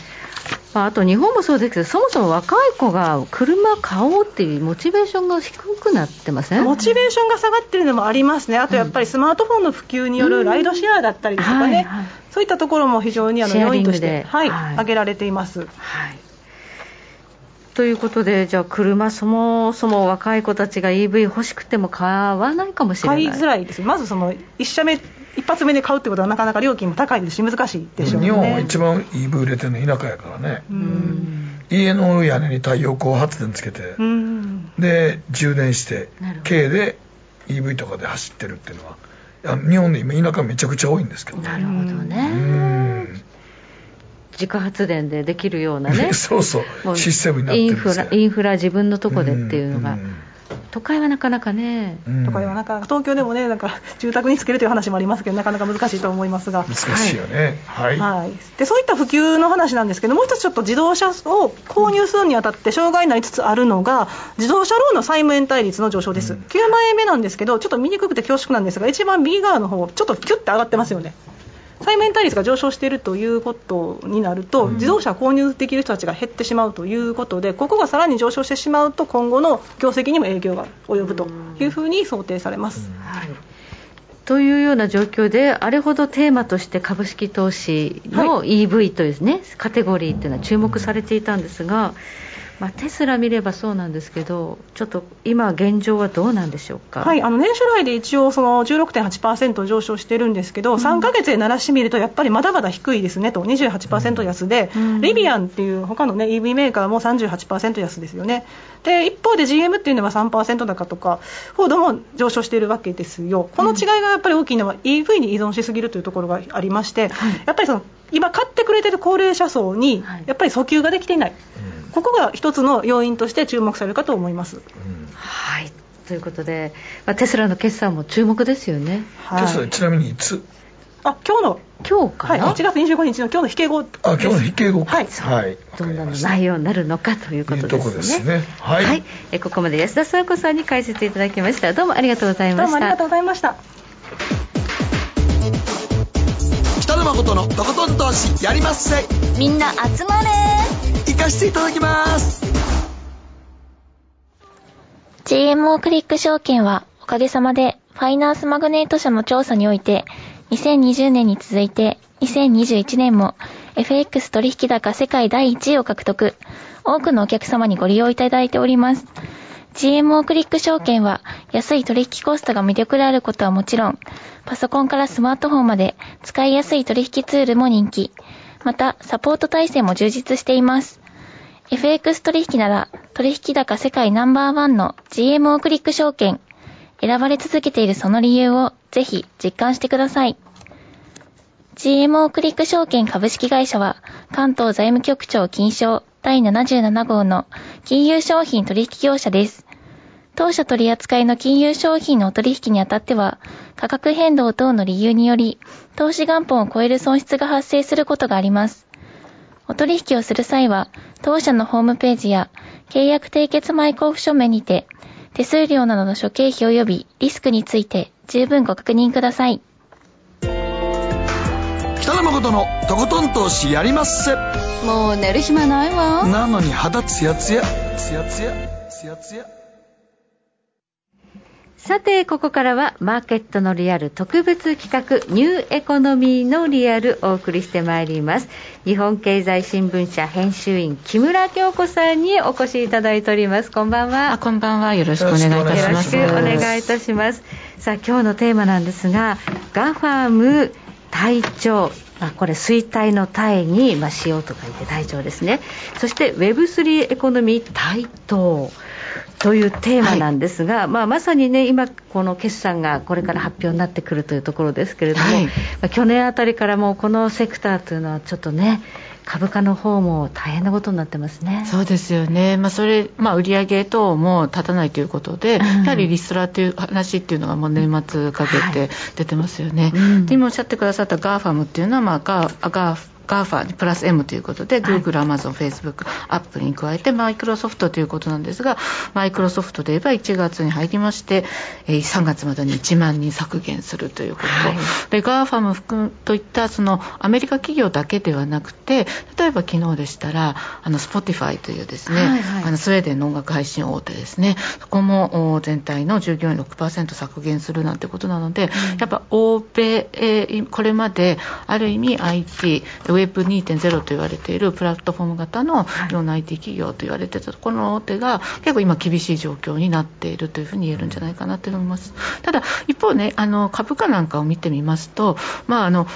まあ、あと日本もそうですけど、そもそも若い子が車買おうっていうモチベーションが低くなってません？モチベーションが下がってるのもありますね、あとやっぱりスマートフォンの普及によるライドシェアだったりとかね、はいはい、そういったところも非常にあの要因として、はい、はい、挙げられています。はい。ということで、じゃあ、車、そもそも若い子たちが EV 欲しくても買わないかもしれない。買いづらいです、まずその1社目一発目で買うってことはなかなか料金も高いですし難しいでしょうね。日本は一番 EV 売れてるの田舎やからね。家の屋根に太陽光発電つけてで充電して軽で EV とかで走ってるっていうのは日本で今田舎めちゃくちゃ多いんですけど。なるほどね。自家発電でできるようなね。そうそう。システムになってるんですインフラインフラ自分のとこでっていうのが、都会はなかなかね、都会はなかなか東京でもねなんか住宅につけるという話もありますけどなかなか難しいと思いますが。難しいよね。はい、はい、でそういった普及の話なんですけどもう一つちょっと自動車を購入するにあたって障害になりつつあるのが自動車ローンの債務延滞率の上昇です、うん、9万円目なんですけどちょっと見にくくて恐縮なんですが一番右側の方ちょっとキュッて上がってますよね対面対率が上昇しているということになると、自動車を購入できる人たちが減ってしまうということで、ここがさらに上昇してしまうと、今後の業績にも影響が及ぶというふうに想定されます。はい。というような状況で、あれほどテーマとして株式投資の EV というね、はい、カテゴリーというのは注目されていたんですが、まあ、テスラ見ればそうなんですけど、ちょっと今、現状はどうなんでしょうか、はい、あの年初来で一応、16.8%上昇してるんですけど、うん、3か月で鳴らしてみると、やっぱりまだまだ低いですねと、28%安で、うん、リビアンっていう他のね EV メーカーも38%安ですよね。で一方で GM っていうのは3%高とか、フォードも上昇しているわけですよ、この違いがやっぱり大きいのは EV に依存しすぎるというところがありまして、はい、やっぱりその今、買ってくれてる高齢者層に、やっぱり訴求ができていない。うん。ここが一つの要因として注目されるかと思います。うん、はい。ということで、まあ、テスラの決算も注目ですよね。はい、テスラちなみにいつ？あ今日の。今日かな、はい、1月25日の今日の引け後あ今日の引け後はい、はい、どんな内容になるのかということですね。ですね。はい、はい、えここまで安田沙子さんに解説いただきました。どうもありがとうございました。どうもありがとうございました北野誠のとことん投資やりまっせみんな集まれ行かせていただきます GMO クリック証券はおかげさまでファイナンスマグネート社の調査において2020年に続いて2021年も FX 取引高世界第1位を獲得多くのお客様にご利用いただいております GMO クリック証券は安い取引コストが魅力であることはもちろんパソコンからスマートフォンまで使いやすい取引ツールも人気また、サポート体制も充実しています。FX 取引なら、取引高世界ナンバーワンの GMO クリック証券。選ばれ続けているその理由をぜひ実感してください。GMO クリック証券株式会社は、関東財務局長金賞第77号の金融商品取引業者です。当社取扱いの金融商品のお取引にあたっては、価格変動等の理由により、投資元本を超える損失が発生することがあります。お取引をする際は、当社のホームページや契約締結前交付書面にて、手数料などの諸経費及びリスクについて十分ご確認ください。北野誠のとことん投資やりまっせ。もう寝る暇ないわ。なのに肌ツヤツヤ、ツヤツヤ、ツヤツヤ。さて、ここからはマーケットのリアル特別企画ニューエコノミーのリアルお送りしてまいります。日本経済新聞社編集員木村京子さんにお越しいただいております。こんばんは。あこんばんは。よろしくお願いいたします。よろしくお願いいたします。さあ、今日のテーマなんですが、ガファム体調まあ、これ衰退の体に、まあ、しようと書いて体調ですね。そして Web3 エコノミー対等というテーマなんですが、はい、まあ、まさにね、今、この決算がこれから発表になってくるというところですけれども、はい、まあ、去年あたりからもこのセクターというのは、ちょっとね、株価の方も大変なことになってますね。そうですよね。まあそれまあ売上等も立たないということで、うん、やはりリストラという話っていうのがもう年末かけて出てますよね。はいうん、で今おっしゃってくださったガーファムっていうのはまあガーガー GAFA プラス M ということで、Google、Amazon、Facebook、Apple に加えて、マイクロソフトということなんですが、マイクロソフトで言えば1月に入りまして、3月までに1万人削減するということ、はい、で GAFA も含むといったそのアメリカ企業だけではなくて、例えば昨日でしたら、あの Spotify というですね、はいはい、あのスウェーデンの音楽配信大手ですね、そこも全体の従業員6%削減するなんてことなので、うん、やっぱ欧米、これまである意味 IT、ウウェブ2.0と言われているプラットフォーム型のいろんな IT 企業と言われていたところの大手が結構今厳しい状況になっているというふうに言えるんじゃないかなと思います。ただ一方ねあの株価なんかを見てみますと、まああの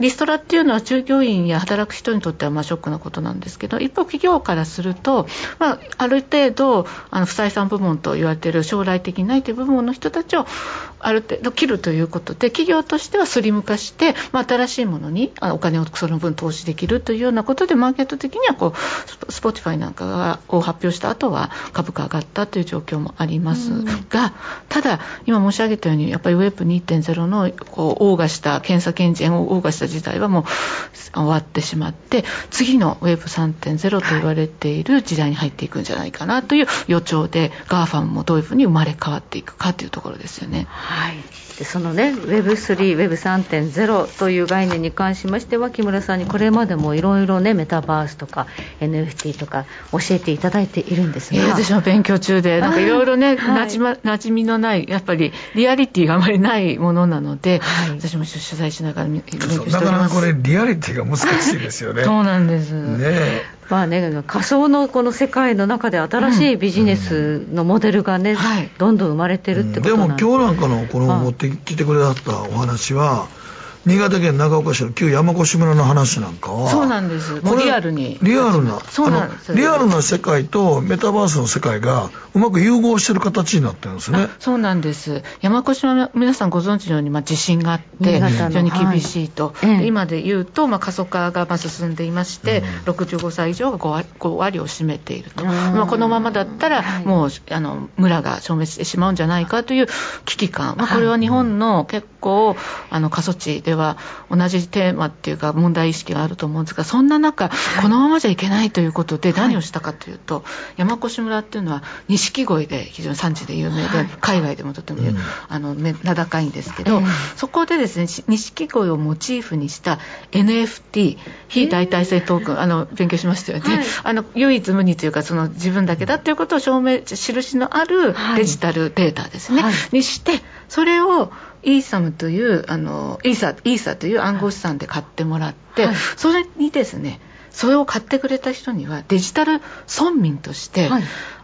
リストラっていうのは従業員や働く人にとってはまあショックなことなんですけど一方企業からすると、まあ、ある程度あの不採算部門と言われている将来的にないという部門の人たちをある程度切るということで企業としてはスリム化して、まあ、新しいものにお金をその分投資できるというようなことでマーケット的にはこう Spotify なんかがを発表した後は株価上がったという状況もありますが、ただ今申し上げたようにやっぱりウェブ2.0のこうオーガした検査検事をオーガした時代はもう終わってしまって次のウェブ3.0と言われている時代に入っていくんじゃないかなという予兆で GAFAM もどういうふうに生まれ変わっていくかというところですよね。はい。でそのね Web3、Web3.0 という概念に関しましては木村さんにこれまでもいろいろねメタバースとか NFT とか教えていただいているんですが、私も勉強中でなんかいろいろね、はい、なじま馴染みのないやっぱりリアリティがあまりないものなので、はい、私も取材しながら勉強しております。なかなかこれリアリティが難しいですよね。そうなんです。ねまあね、仮想のこの世界の中で新しいビジネスのモデルがね、うん。うん、どんどん生まれてるってことで、も今日なんかのこの持ってきてくれたお話は、新潟県長岡市の旧山越村の話なんかはそうなんです。もうリアルに。リアルなそうなんです。リアルな世界とメタバースの世界がうまく融合してる形になってるんですね。そうなんです。山越村皆さんご存知のように、まあ、地震があって非常に厳しいと、はい、今で言うと、まあ、過疎化がまあ進んでいまして、うん、65歳以上が 5, 割 ,5 割を占めていると、まあ、このままだったらもうあの村が消滅してしまうんじゃないかという危機感、まあ、これは日本の結構あの過疎地ででは同じテーマっていうか問題意識があると思うんですがそんな中このままじゃいけないということで何をしたかというと、山越村っていうのは錦鯉で非常に産地で有名で、海外でもとても、あの名高いんですけど、そこでですね錦鯉をモチーフにした NFT 非代替性トークンあの勉強しましたよね、あの唯一無二というかその自分だけだということを証明印のあるデジタルデータですね、にしてそれをイーサムというあのイーサイーサという暗号資産で買ってもらって、はい、それにですねそれを買ってくれた人にはデジタル村民として、はい、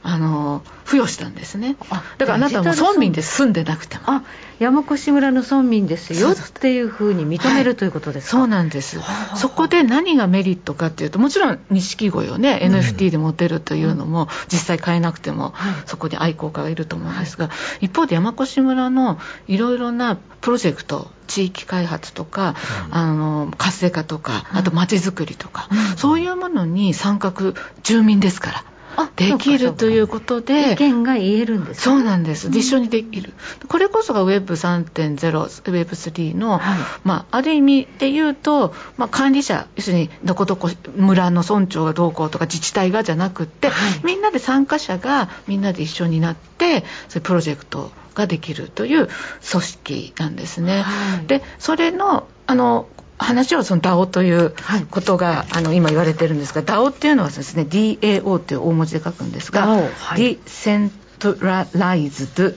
あの付与したんですね。だからあなたも村民で住んでなくても。あ山越村の村民ですよっていうふうに認めるということですか、はい、そうなんです。そこで何がメリットかっていうともちろん錦鯉をね、うん、NFT で持てるというのも、実際買えなくても、そこに愛好家がいると思うんですが、はい、一方で山越村のいろいろなプロジェクト地域開発とか、うん、あの活性化とかあとまちづくりとか、うん、そういうものに参画住民ですから。できるということで意見が言えるんですそうなんです、一緒にできる。これこそが Web3.0 Web3 の、はい、まあ、ある意味で言うと、まあ、管理者要するにどこどこ村の村長がどうこうとか自治体がじゃなくって、はい、みんなで参加者がみんなで一緒になってそういうプロジェクトができるという組織なんですね。はい、でそれのあの話をその DAO ということが、はい、あの今言われてるんですが DAO っていうのはですね DAO という大文字で書くんですが、はい、Decentralized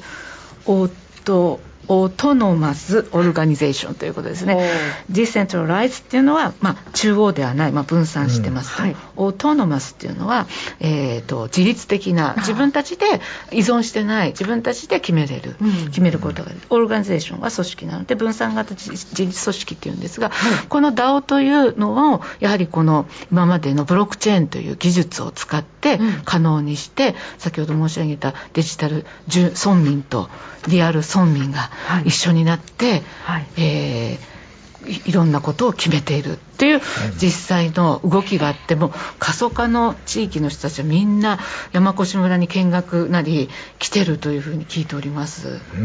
オートオートノマスオルガニゼーションということですね。 decentralized っていうのは、まあ、中央ではない、まあ、分散してますと、うん。はい、 autonomous っていうのは、えーと、自律的な自分たちで依存してない自分たちで決めれる、うん、決めることが organization は組織なので分散型自律組織っていうんですが、はい、この DAO というのをやはりこの今までのブロックチェーンという技術を使って可能にして、うん、先ほど申し上げたデジタル村民とリアル村民が一緒になって、はい、えー、いろんなことを決めている。っていう実際の動きがあっても過疎化の地域の人たちはみんな山越村に見学なり来てるというふうに聞いております。う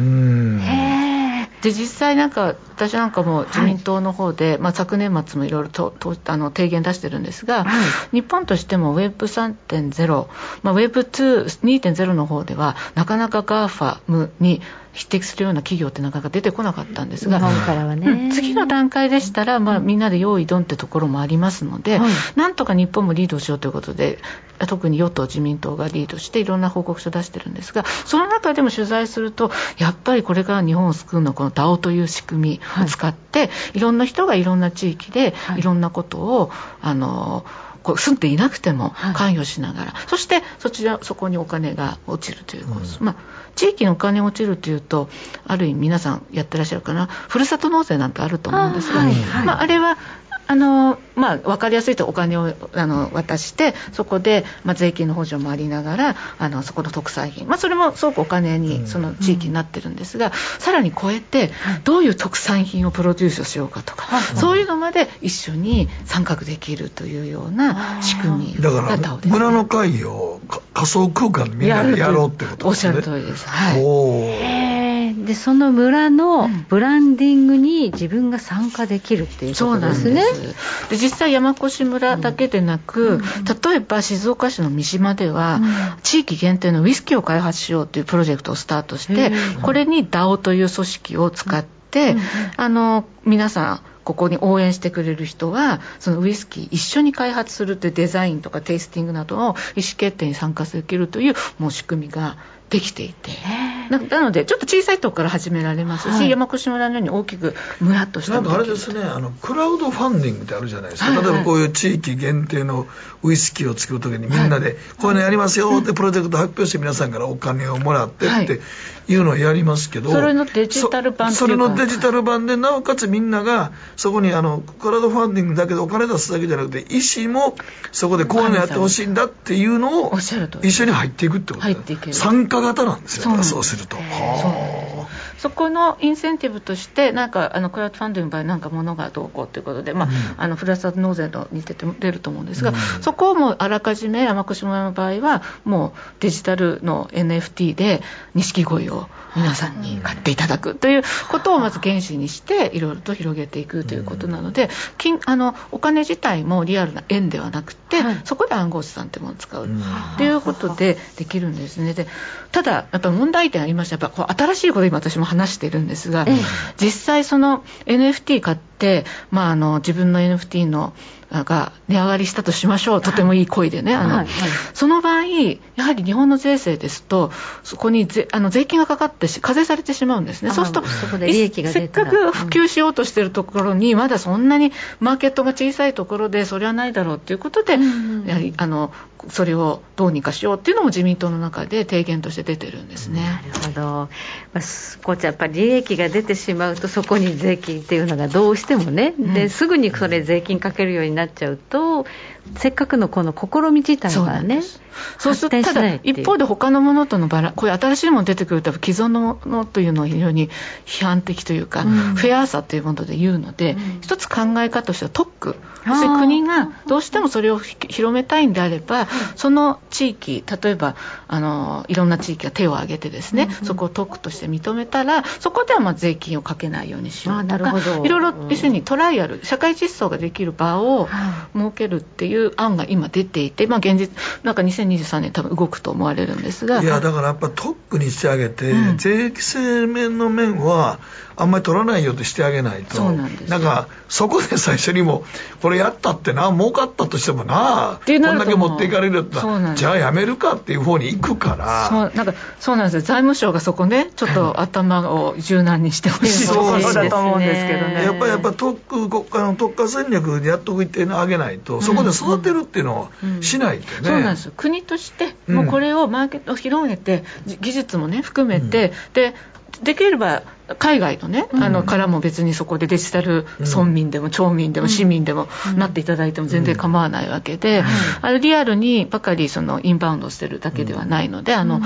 で実際なんか私なんかも自民党の方で、はい、まあ、昨年末もいろいろととあの提言出してるんですが、はい、日本としても Web3.0、まあ、Web2.0 の方ではなかなか GAFAM に匹敵するような企業ってなかなか出てこなかったんですが、ね、次の段階でしたら、まあ、みんなで用意ドンってところもありますので、はい、なんとか日本もリードしようということで特に与党自民党がリードしていろんな報告書を出してるんですがその中でも取材するとやっぱりこれから日本を救うのはこの DAO という仕組みを使って、はい、いろんな人がいろんな地域でいろんなことをあのこう住んでいなくても関与しながら、はい、そしてそちらそこにお金が落ちるというコース、うん、まあ、地域にお金落ちるというとある意味皆さんやってらっしゃるかな。ふるさと納税なんてあると思うんですがあ,、はい。まあ、あれはあのまあ、分かりやすいとお金をあの渡してそこで、まあ、税金の補助もありながらあのそこの特産品、まあ、それもすごくお金にその地域になってるんですが、うん、さらに超えてどういう特産品をプロデュースしようかとか、そういうのまで一緒に参画できるというような仕組みだから村の会を仮想空間でみんなでやろうってことですね。おっしゃる通りです。はいでその村のブランディングに自分が参加できるっていうことですね。で実際山越村だけでなく、うん、例えば静岡市の三島では、うん、地域限定のウイスキーを開発しようというプロジェクトをスタートしてこれに DAO という組織を使って、うん、あの皆さんここに応援してくれる人はそのウイスキー一緒に開発するというデザインとかテイスティングなどの意思決定に参加できるというもう仕組みができていてなのでちょっと小さいところから始められますし、はい、山越村のように大きくむやっとしたなんかあれですねあのクラウドファンディングってあるじゃないですか、はいはい、例えばこういう地域限定のウイスキーを作るときにみんなで、こういうのやりますよってプロジェクト発表して皆さんからお金をもらってってい。うのをやりますけど、それのデジタル版それのデジタル版でなおかつみんながそこにあのクラウドファンディングだけでお金出すだけじゃなくて意思もそこでこういうのやってほしいんだっていうのを一緒に入っていくってことで参加型なんですよそうすると。そこのインセンティブとしてなんかあのクラウドファンディングの場合なんか物がどうこうということで、まあ、うん、あのふるさと納税と似てて出ると思うんですが、うん、そこをもうあらかじめ山越村の場合はもうデジタルの NFT で錦鯉を皆さんに買っていただくということをまず原資にしていろいろと広げていくということなので金あのお金自体もリアルな円ではなくて、はい、そこで暗号資産ってものを使うと。いうことでできるんですね。でただやっぱ問題点ありましたやっぱこう新しいこと今私も話してるんですが、実際その NFT 買って、まあ、あの自分の NFT のが値上がりしたとしましょう、とてもいい声でね、あの、はいはい、その場合、やはり日本の税制ですと、そこにぜあの税金がかかって課税されてしまうんですね、そうすると、そせっかく普及しようとしているところに、まだそんなにマーケットが小さいところで、それはないだろうということで、うんやはりあのそれをどうにかしようっていうのも自民党の中で提言として出てるんですね。なるほど、まあ、こっちやっぱり利益が出てしまうとそこに税金っていうのがどうしてもね、うん、ですぐにそれ税金かけるようになっちゃうとせっかくのこの試み自体がねそうす。るとただ一方で他のものとのバラこういう新しいもの出てくると既存のものというのは非常に批判的というか、うん、フェアさというもので言うので、うん、一つ考え方としては特区。要するに国がどうしてもそれを広めたいんであればその地域例えばあのいろんな地域が手を挙げてですね、うんうん、そこを特区として認めたらそこではまあ税金をかけないようにしようとかいろいろ要するにトライアル社会実装ができる場を設けるっていう案が今出ていて、まあ、現実なんか2023年多分動くと思われるんですが。いやだからやっぱ特区にしてあげて、うん、税制面の面はあんまり取らないようとしてあげないと。なんかそこで最初にもこれやったってな儲かったとしてもなこんだけ持っていかれるったらじゃあやめるかっていう方に行くから。そうなんかそうなんですよ。財務省がそこねちょっと頭を柔軟にしてほしい。ところだと思うんですけどね。やっぱりやっぱ特区国家の特化戦略でやっとくっていうのを上げないと、そこで育てるっていうのをしないとね、うん。うん、そうなんですよ。国としてもうこれをマーケットを広げて技術もね含めて、でできれば海外のね、あのからも別にそこでデジタル村民でも町民でも市民でもなっていただいても全然構わないわけで、あのリアルにばかりそのインバウンドしてるだけではないので、あの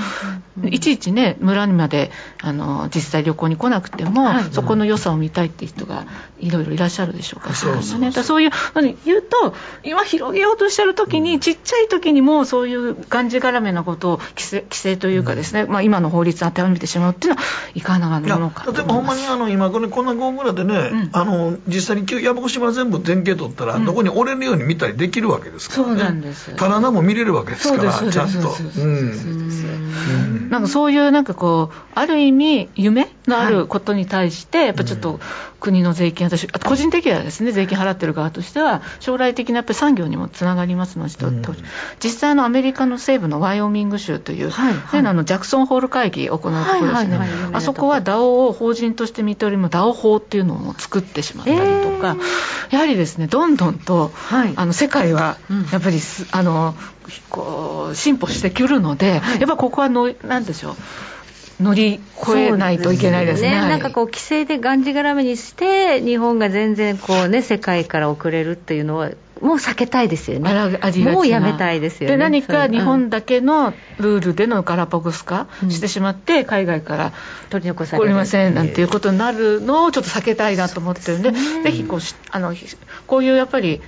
いちいちね村にまであの実際旅行に来なくても、そこの良さを見たいっていう人がいろいろいらっしゃるでしょうから、そうそうね、そういう言うと今広げようとしてる時に、ちっちゃい時にもそういうがんじがらめなことを規制規制というかですね、まあ、今の法律当てはめてしまうっていうのはいかがな。ものか例えばほんまにあの今これこんな5ぐらいでね、うん、あの実際に山越島全部全景取ったら、どこに折れるように見たりできるわけですからね。そうなんです。棚も見れるわけですから、ちゃんと。なんかそういうなんかこうある意味夢のあることに対して、やっぱちょっと国の税金、私、個人的にはですね、税金払ってる側としては、将来的なやっぱり産業にもつながりますので、うん、実際のアメリカの西部のワイオミング州という、はい。はい、あのジャクソンホール会議を行うところですね、あそこは DAO を法人として認める DAO 法っていうのを作ってしまったりとか、えー、やはりですね、どんどんと、はい、あの世界はやっぱり、うん、あのこう進歩してくるので、はい、やっぱここはの、なんでしょう。乗り越えないといけないですね。すね。なんかこう規制でがんじがらめにして日本が全然こうね世界から遅れるっていうのはもう避けたいですよね。もうやめたいですよね。で何か日本だけのルールでのガラパゴス化してしまって、海外から取り残されりませんなんていうことになるのをちょっと避けたいなと思ってるんで、ぜひこうあのこういうやっぱり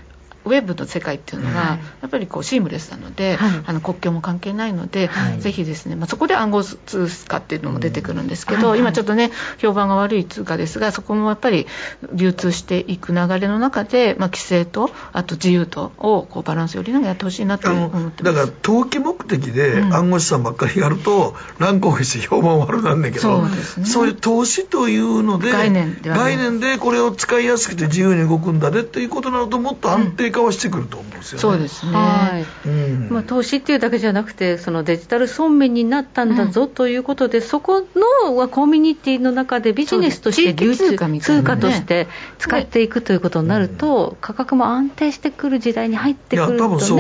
ウェブの世界っていうのが、やっぱりこうシームレスなので、はい、あの国境も関係ないので、はい、ぜひですね、まあ、そこで暗号通貨っていうのも出てくるんですけど、うん、今ちょっとね評判が悪い通貨ですがそこもやっぱり流通していく流れの中で、まあ、規制とあと自由とをこうバランスよりながらやってほしいなと思ってだから投機目的で暗号資産ばっかりやると、うん、乱高下して評判悪なんだけどそうです、ね、そういう投資というので概念で概念でこれを使いやすくて自由に動くんだねっていうことになるともっと安定化はしてくると思うんですよね。そうですね、はい。うん。まあ、投資っていうだけじゃなくてそのデジタル村民になったんだぞということで、うん、そこのコミュニティの中でビジネスとして流通通貨として使っていくということになると、価格も安定してくる時代に入ってくると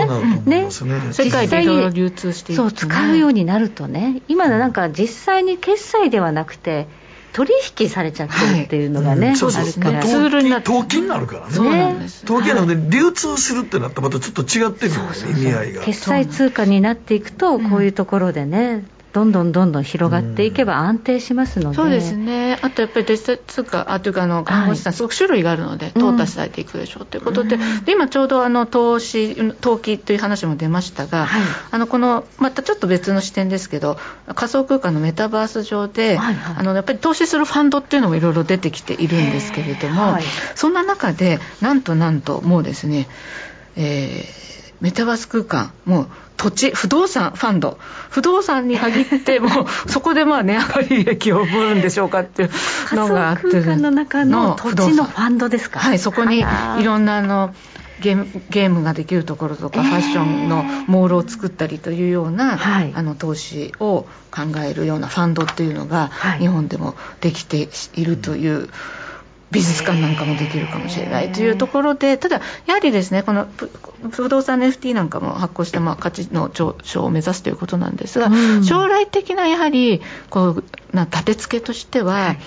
ね。ね。世界でいろいろ流通していく、そう使うようになるとね。今なんか実際に決済ではなくて取引されちゃってるっていうのがね、はい、そうそう。あるからツールになって。投機になるからね。そうなんです。投機なので流通するってなったらまたちょっと違ってくる、ね、意味合いが。決済通貨になっていくとこういうところでね、どんどんどんどん広がっていけば安定しますので、そうですね、あとやっぱりデジタル通貨、あというかあの看護師さん、すごく種類があるので、淘汰されていくでしょうということで、で今ちょうどあの投資、投機という話も出ましたが、はい、あのこのまたちょっと別の視点ですけど、仮想空間のメタバース上で、はいはい、あのやっぱり投資するファンドっていうのもいろいろ出てきているんですけれども、はい、そんな中で、なんとなんと、もうですね、えー、メタバース空間、もう土地不動産ファンド。不動産に限っても そこでまあ値上がり益を生むんでしょうかっていうのがあって。空間の中の土地のファンドですか？はいそこにいろんなあのゲームゲームができるところとか、ファッションのモールを作ったりというような、はい、あの投資を考えるようなファンドっていうのが、日本でもできているという。美術館なんかもできるかもしれないというところで、ただ、やはりですね、この不動産の FT なんかも発行して、まあ、価値の上昇を目指すということなんですが、うん、将来的なやはりこうな立て付けとしては、はい、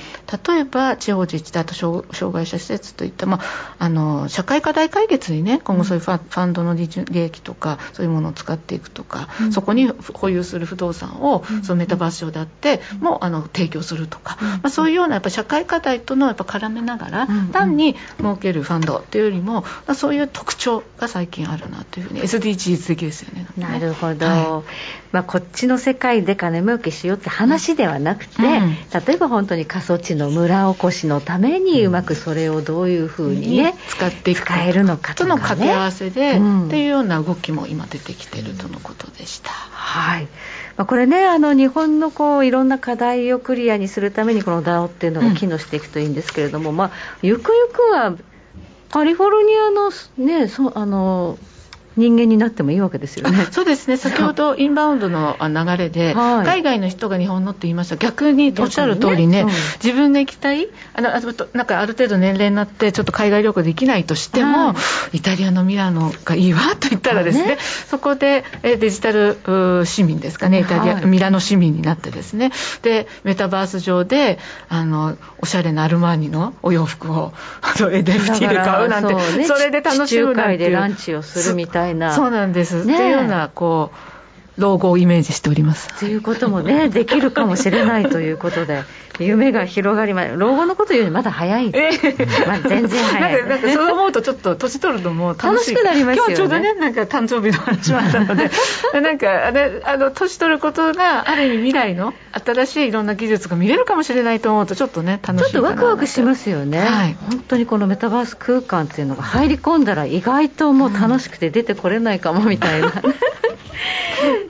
例えば地方自治体と障害者施設といった、まあ、あの社会課題解決にね、今後そういうファ,、ファンドの利益とか、そういうものを使っていくとか、うん、そこに保有する不動産を、そのメタバース上であって、もあの提供するとか、まあ、そういうようなやっぱ社会課題とのやっぱ絡めながら、単に設けるファンドというよりも、まあ、そういう特徴が最近あるなというふうに SDGs 的ですよね。なるほど、はい、まあ、こっちの世界で金儲けしようって話ではなくて、うん、例えば本当に過疎地の村おこしのためにうまくそれをどういうふうにね、使っていく使えるのかと、ね、の掛け合わせで、うん、っていうような動きも今出てきているとのことでした。はい。まあ、これねあの日本のこういろんな課題をクリアにするためにこの DAO っていうのが機能していくといいんですけれども、うん、まあ、ゆくゆくはカリフォルニアの,、ね、そあの人間になってもいいわけですよね。そうですね。先ほどインバウンドの流れで、はい、海外の人が日本のって言いました。逆におっしゃる通りね、ねう。ん、自分が行きたい、あのなんかある程度年齢になってちょっと海外旅行できないとしても、はい、イタリアのミラノがいいわと言ったらですね、ね。そこでデジタル市民ですかね、イタリア、はい、ミラノ市民になってですね、でメタバース上であのおしゃれなアルマーニのお洋服を NFT で買うなんて、そ,、れで楽しむなんていう。でランチをするみたいいな。そうなんです、ね、っていうようなこう老後をイメージしております。ということもね できるかもしれないということで夢が広がりま老後のこと言うよりまだ早い、えー、まあ、全然早い。なんかそう思うとちょっと年取るのも楽しくなりますよ、ね、今日ちょうどねなんか誕生日の話もあったので。なんかあの年取ることがある意味未来の新しいいろんな技術が見れるかもしれないと思うとちょっとね楽しいちょっとワクワクしますよね、はい、本当にこのメタバース空間っていうのが入り込んだら意外ともう楽しくて出てこれないかもみたいな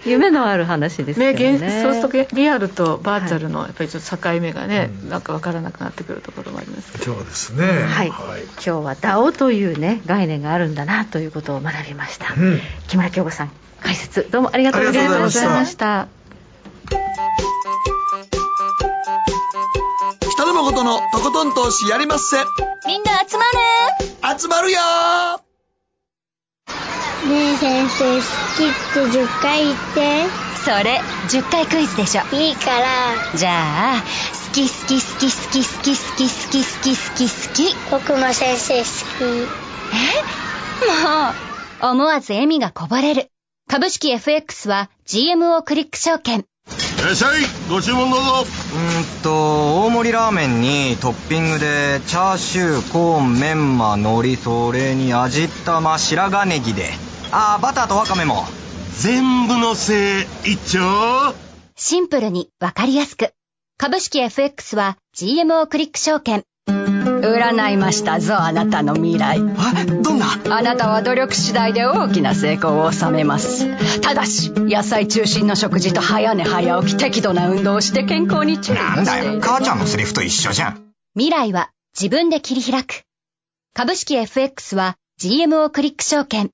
夢のある話ですね。ねそうするとリアルとバーチャルのやっぱりちょっと境目がね、はい、なんか分からなくなってくるところもあります。そうですね、はい、はい、今日は DAO というね概念があるんだなということを学びました、うん、木村京子さん解説どうもありがとうございました。北野誠のとことん投資やりまっせ。みんな集まる。集まるよねえ先生好きって10回言って。それ10回クイズでしょ。いいから。じゃあ好き好き好き好き好き好き好き好き好き。好き僕も先生好き。え？もう思わず笑みがこぼれる。株式 FX は GMO クリック証券。いらっしゃいご注文どうぞ。うんと大盛りラーメンにトッピングでチャーシューコーンメンマ海苔それに味玉白髪ネギでああバターとワカメも。全部のせい一丁。シンプルにわかりやすく。株式 FX は GMO クリック証券。占いましたぞあなたの未来。えどんな？あなたは努力次第で大きな成功を収めます。ただし野菜中心の食事と早寝早起き適度な運動をして健康に注意なんだよ。母ちゃんのセリフと一緒じゃん。未来は自分で切り開く。株式 FX は GMO クリック証券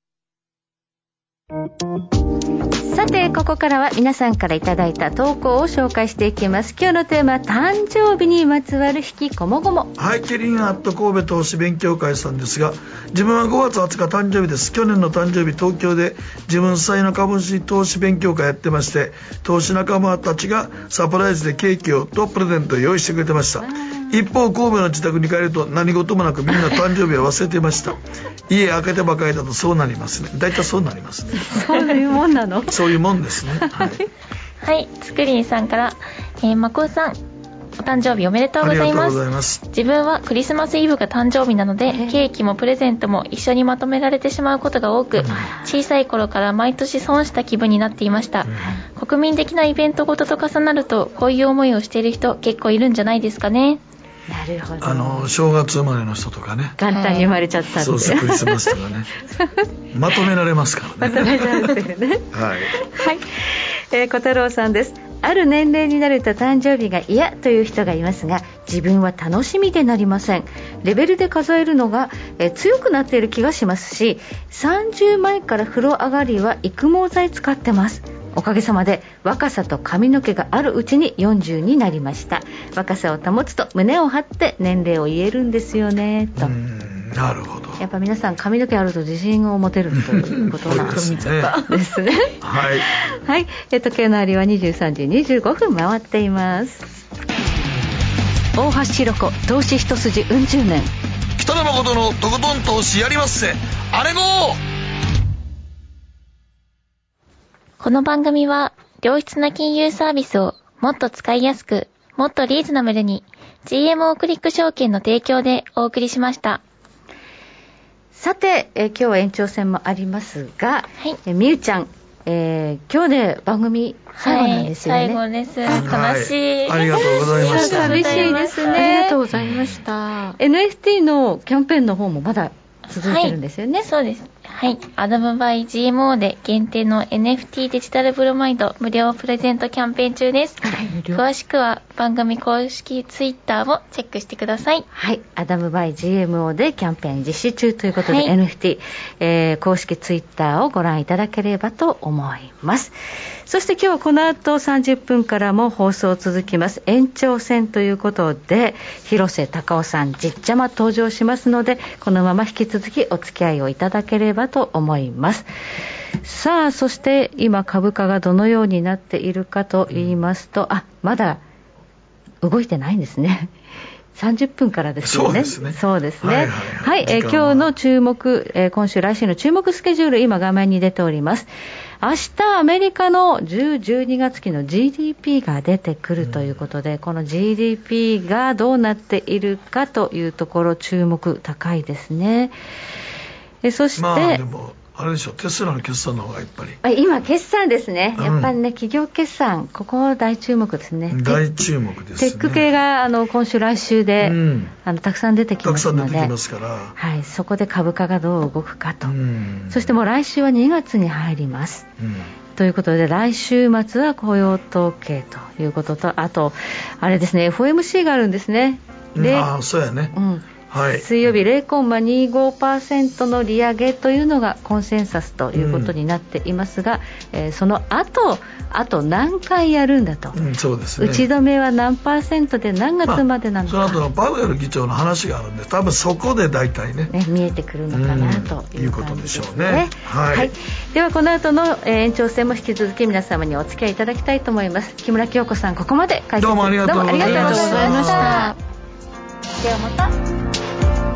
さてここからは皆さんからいただいた投稿を紹介していきます。今日のテーマ誕生日にまつわる引きこもごも。はいケリンアット神戸投資勉強会さんですが自分は5月20日誕生日です。去年の誕生日東京で自分主催の株主投資勉強会やってまして投資仲間たちがサプライズでケーキをとプレゼントを用意してくれてました。一方神戸の自宅に帰ると何事もなくみんな誕生日を忘れてました。家開けてばかりだとそうなりますね。大体そうなりますね。そういうもんなの？そういうもんですね。はい、はい、つくりんさんから、えー、まこさんお誕生日おめでとうございます。自分はクリスマスイブが誕生日なのでケーキもプレゼントも一緒にまとめられてしまうことが多く、小さい頃から毎年損した気分になっていました、国民的なイベントごとと重なるとこういう思いをしている人結構いるんじゃないですかねなるほど。あの正月生まれの人とかね。簡単に生まれちゃったんで。そうそうクリスマスとかね。まとめられますからね。まとめられてね。はい、はい。えー、小太郎さんです。ある年齢になると誕生日が嫌という人がいますが自分は楽しみでなりません。レベルで数えるのが、えー、強くなっている気がしますし30前から風呂上がりは育毛剤使ってますおかげさまで若さと髪の毛があるうちに40になりました。若さを保つと胸を張って年齢を言えるんですよねと。なるほど。やっぱ皆さん髪の毛あると自信を持てるということなんですね。ですね。はい、はい、え時計のありは23時25分回っています。大橋ひろ子投資一筋うん十年。北野誠のとことん投資やりまっせあれもこの番組は、良質な金融サービスをもっと使いやすく、もっとリーズナブルに、GMO クリック証券の提供でお送りしました。さて、え今日は延長戦もありますが、はい、えみゆちゃん、えー、今日で番組最後なんですよね。はい、最後です。悲しい。はい、ありがとうございました。寂しいですね。ありがとうございました。NFT のキャンペーンの方もまだ続いてるんですよね。はい、そうです。はい。アダムバイ GMO で限定の NFT デジタルブロマイド無料プレゼントキャンペーン中です。詳しくは番組公式ツイッターをチェックしてください。はい。アダムバイ GMO でキャンペーン実施中ということで、はい、NFT、えー、公式ツイッターをご覧いただければと思います。そして今日はこの後30分からも放送続きます。延長戦ということで、広瀬隆夫さん、じっちゃま登場しますので、このまま引き続きお付き合いをいただければと思います。さあ、そして今株価がどのようになっているかと言いますと、あ、まだ動いてないんですね。30分からですよね。そうですね。はい、はい、えー、今日の注目、えー、今週来週の注目スケジュール、今画面に出ております。明日アメリカの10、12月期の GDP が出てくるということで、うん、この GDP がどうなっているかというところ、注目高いですね。えそして、まあ、あれでしょテスラの決算の方がやっぱり。今決算ですね、やっぱりね企業決算ここ大注目ですね。大注目です、ね、テック系があの今週来週で、うん、あのたくさん出てきますので。たくさん出てきますから。はい、そこで株価がどう動くかと、うん、そしてもう来週は2月に入ります、うん。ということで来週末は雇用統計ということとあとあれですね FOMC があるんですね。ああそうやね、うん、はい、水曜日0.25%の利上げというのがコンセンサスということになっていますが、うん、えー、その後あと何回やるんだと、うん、そうですね、打ち止めは何パーセントで何月までなのか、まあ、その後のパウエル議長の話があるんで多分そこで大体ね、ね、見えてくるのかな、ということでしょうね、はい、はい、ではこの後の延長戦も引き続き皆様にお付き合いいただきたいと思います。木村京子さんここまで解説。どうもありがとうございました。ではまた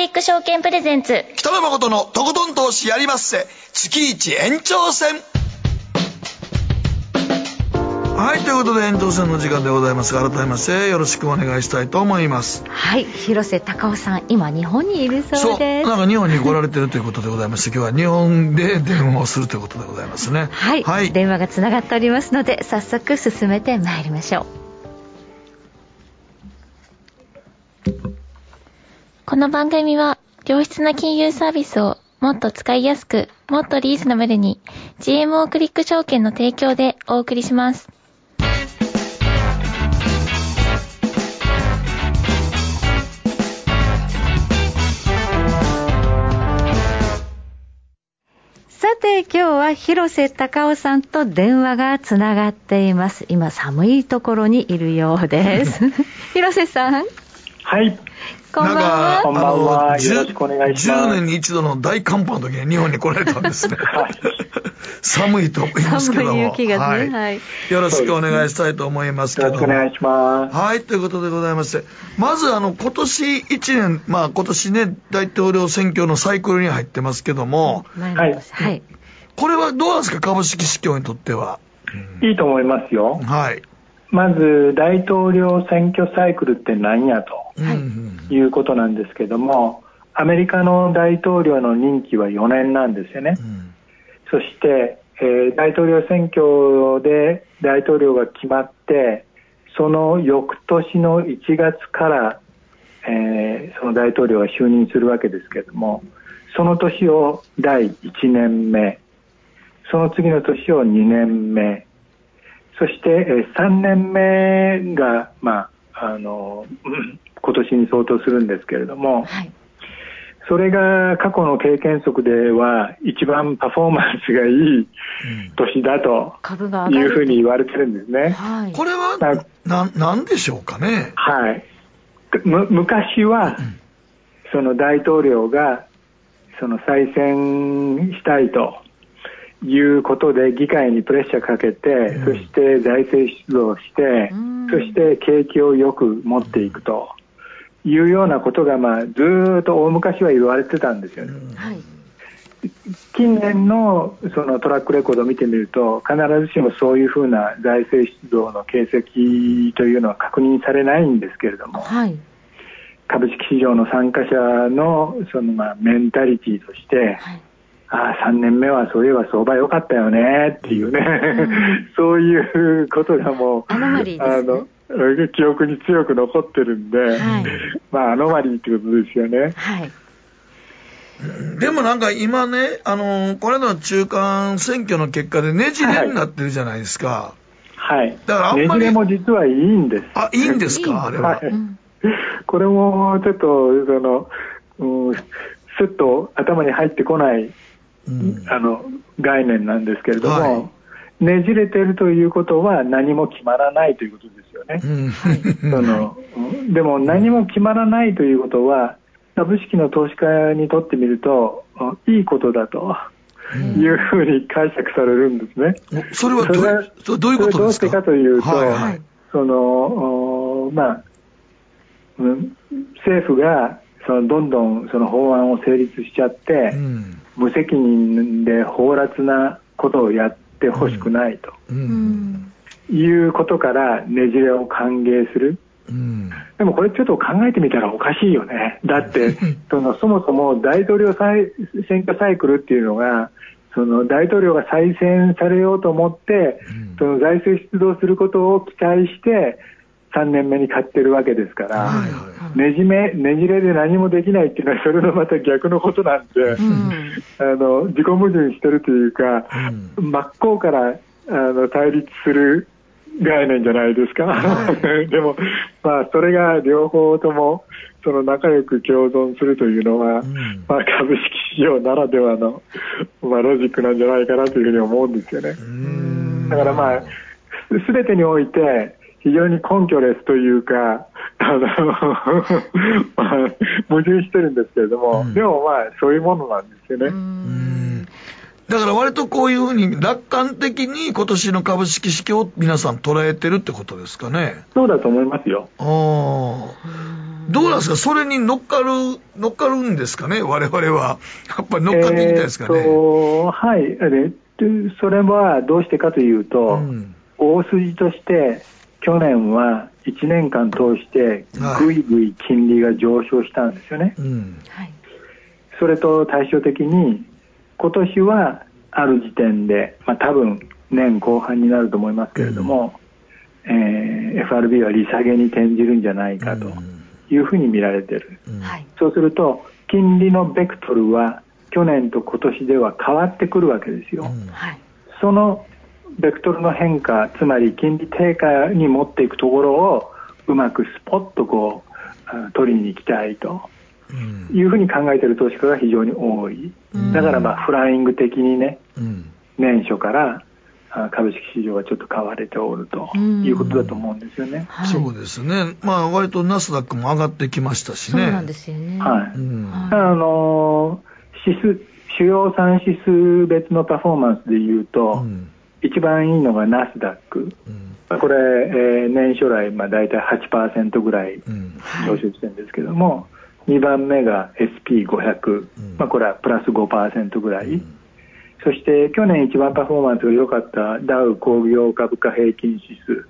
リック証券プレゼンツ。北野誠のとことん投資やりまっせ。月一延長戦。はいということで延長戦の時間でございます。改めましてよろしくお願いしたいと思います。はい広瀬隆夫さん今日本にいるそうです。なんか日本に来られてるということでございまして今日は日本で電話をするということでございますね。はい、はい、電話がつながっておりますので早速進めてまいりましょうこの番組は良質な金融サービスをもっと使いやすく、もっとリーズナブルに GMO クリック証券の提供でお送りします。さて今日は広瀬隆夫さんと電話がつながっています。今寒いところにいるようです。広瀬さんはいこんばんは。こんばんは。よろしくお願いします。10年に一度の大寒波の時に日本に来られたんですね。はい、寒いと思いますけども。寒い雪がね、はい、はい。よろしくお願いしたいと思いますけども。よろしくお願いします。はい、ということでございまして、まずあの、今年1年、まあ今年ね、大統領選挙のサイクルに入ってますけども、はい。はい。これはどうなんですか、株式市況にとっては。いいと思いますよ。はい。まず大統領選挙サイクルって何やということなんですけども、アメリカの大統領の任期は4年なんですよね。うん、そして、えー、大統領選挙で大統領が決まって、その翌年の1月から、えー、その大統領が就任するわけですけれども、その年を第1年目、その次の年を2年目、そして、え3年目が、まあ、あの今年に相当するんですけれども、はい、それが過去の経験則では一番パフォーマンスがいい年だというふうに言われてるんですね。はい、これはななんでしょうかね？はい、む昔は、その大統領がその再選したいということで議会にプレッシャーかけて、うん、そして財政出動して、うん、そして景気をよく持っていくというようなことが、まあ、ずっと大昔は言われてたんですよね。うん。はい。近年のそのトラックレコードを見てみると必ずしもそういうふうな財政出動の形跡というのは確認されないんですけれども、はい、株式市場の参加者のそのまあメンタリティーとして、はいああ、3年目はそういえば相場良かったよねっていうね、うん、そういうことがもう、あの、記憶に強く残ってるんで、はい、まあ、アノマリーってことですよね。はい。でもなんか今ね、あの、これの中間選挙の結果でねじれになってるじゃないですか。はい。だからあんまり。ねじれも実はいいんです。あ、いいんですか？あれは。はい。これもちょっと、その、うん、すっと頭に入ってこないあの概念なんですけれども、はい、ねじれてるということは何も決まらないということですよね。そのでも何も決まらないということは株式の投資家にとってみるといいことだと。いうふうに解釈されるんですね。それはどうどういうことですか？どうしてかというと、はい。はい、そのまあ、政府がそのどんどんその法案を成立しちゃって、うん、無責任で放埓なことをやってほしくないと、うん、いうことからねじれを歓迎する。うん、でもこれちょっと考えてみたらおかしいよね。だって そのそもそも大統領選挙サイクルっていうのがその大統領が再選されようと思って、その財政出動することを期待して3年目に買ってるわけですから、はいはい、ねじめねじれで何もできないっていうのはそれのまた逆のことなんで、うん、あの自己矛盾してるというか、うん、真っ向からあの対立する概念じゃないですか、はい、でも、まあ、それが両方ともその仲良く共存するというのは、うん、まあ、株式市場ならではの、まあ、ロジックなんじゃないかなというふうに思うんですよね。だからまあ、すべてにおいて、非常に根拠レスというか、あの まあ、矛盾してるんですけれども、うん、でもまあ、そういうものなんですよね。だから割とこういうふうに楽観的に今年の株式市況を皆さん捉えてるってことですかね。そうだと思いますよ。あどうなんですか？それに乗っかる、乗っかるんですかね？我々は。やっぱり乗っかっていきたいですかね？えー、はい。それはどうしてかというと、うん、大筋として、去年は1年間通してぐいぐい金利が上昇したんですよね、はい、それと対照的に今年はある時点で、まあ、多分年後半になると思いますけれども、うん、えー、FRB は利下げに転じるんじゃないかというふうに見られてる、うん、そうすると金利のベクトルは去年と今年では変わってくるわけですよ、うん、そのベクトルの変化つまり金利低下に持っていくところをうまくスポッとこう取りに行きたいというふうに考えている投資家が非常に多い、だからまあフライング的にね、年初から株式市場はちょっと買われておるということだと思うんですよね。はい、そうですね。まあ割とナスダックも上がってきましたしね。そうなんですよね。はい。うん、あの指数主要3指数別のパフォーマンスでいうと、うん一番いいのがナスダック、うん、これ、えー、年初来、まあ、大体8%ぐらい上昇してるんですけども、うん、2番目が SP500、うん、まあ、これはプラス5%ぐらい、そして去年一番パフォーマンスが良かったダウ工業株価平均指数、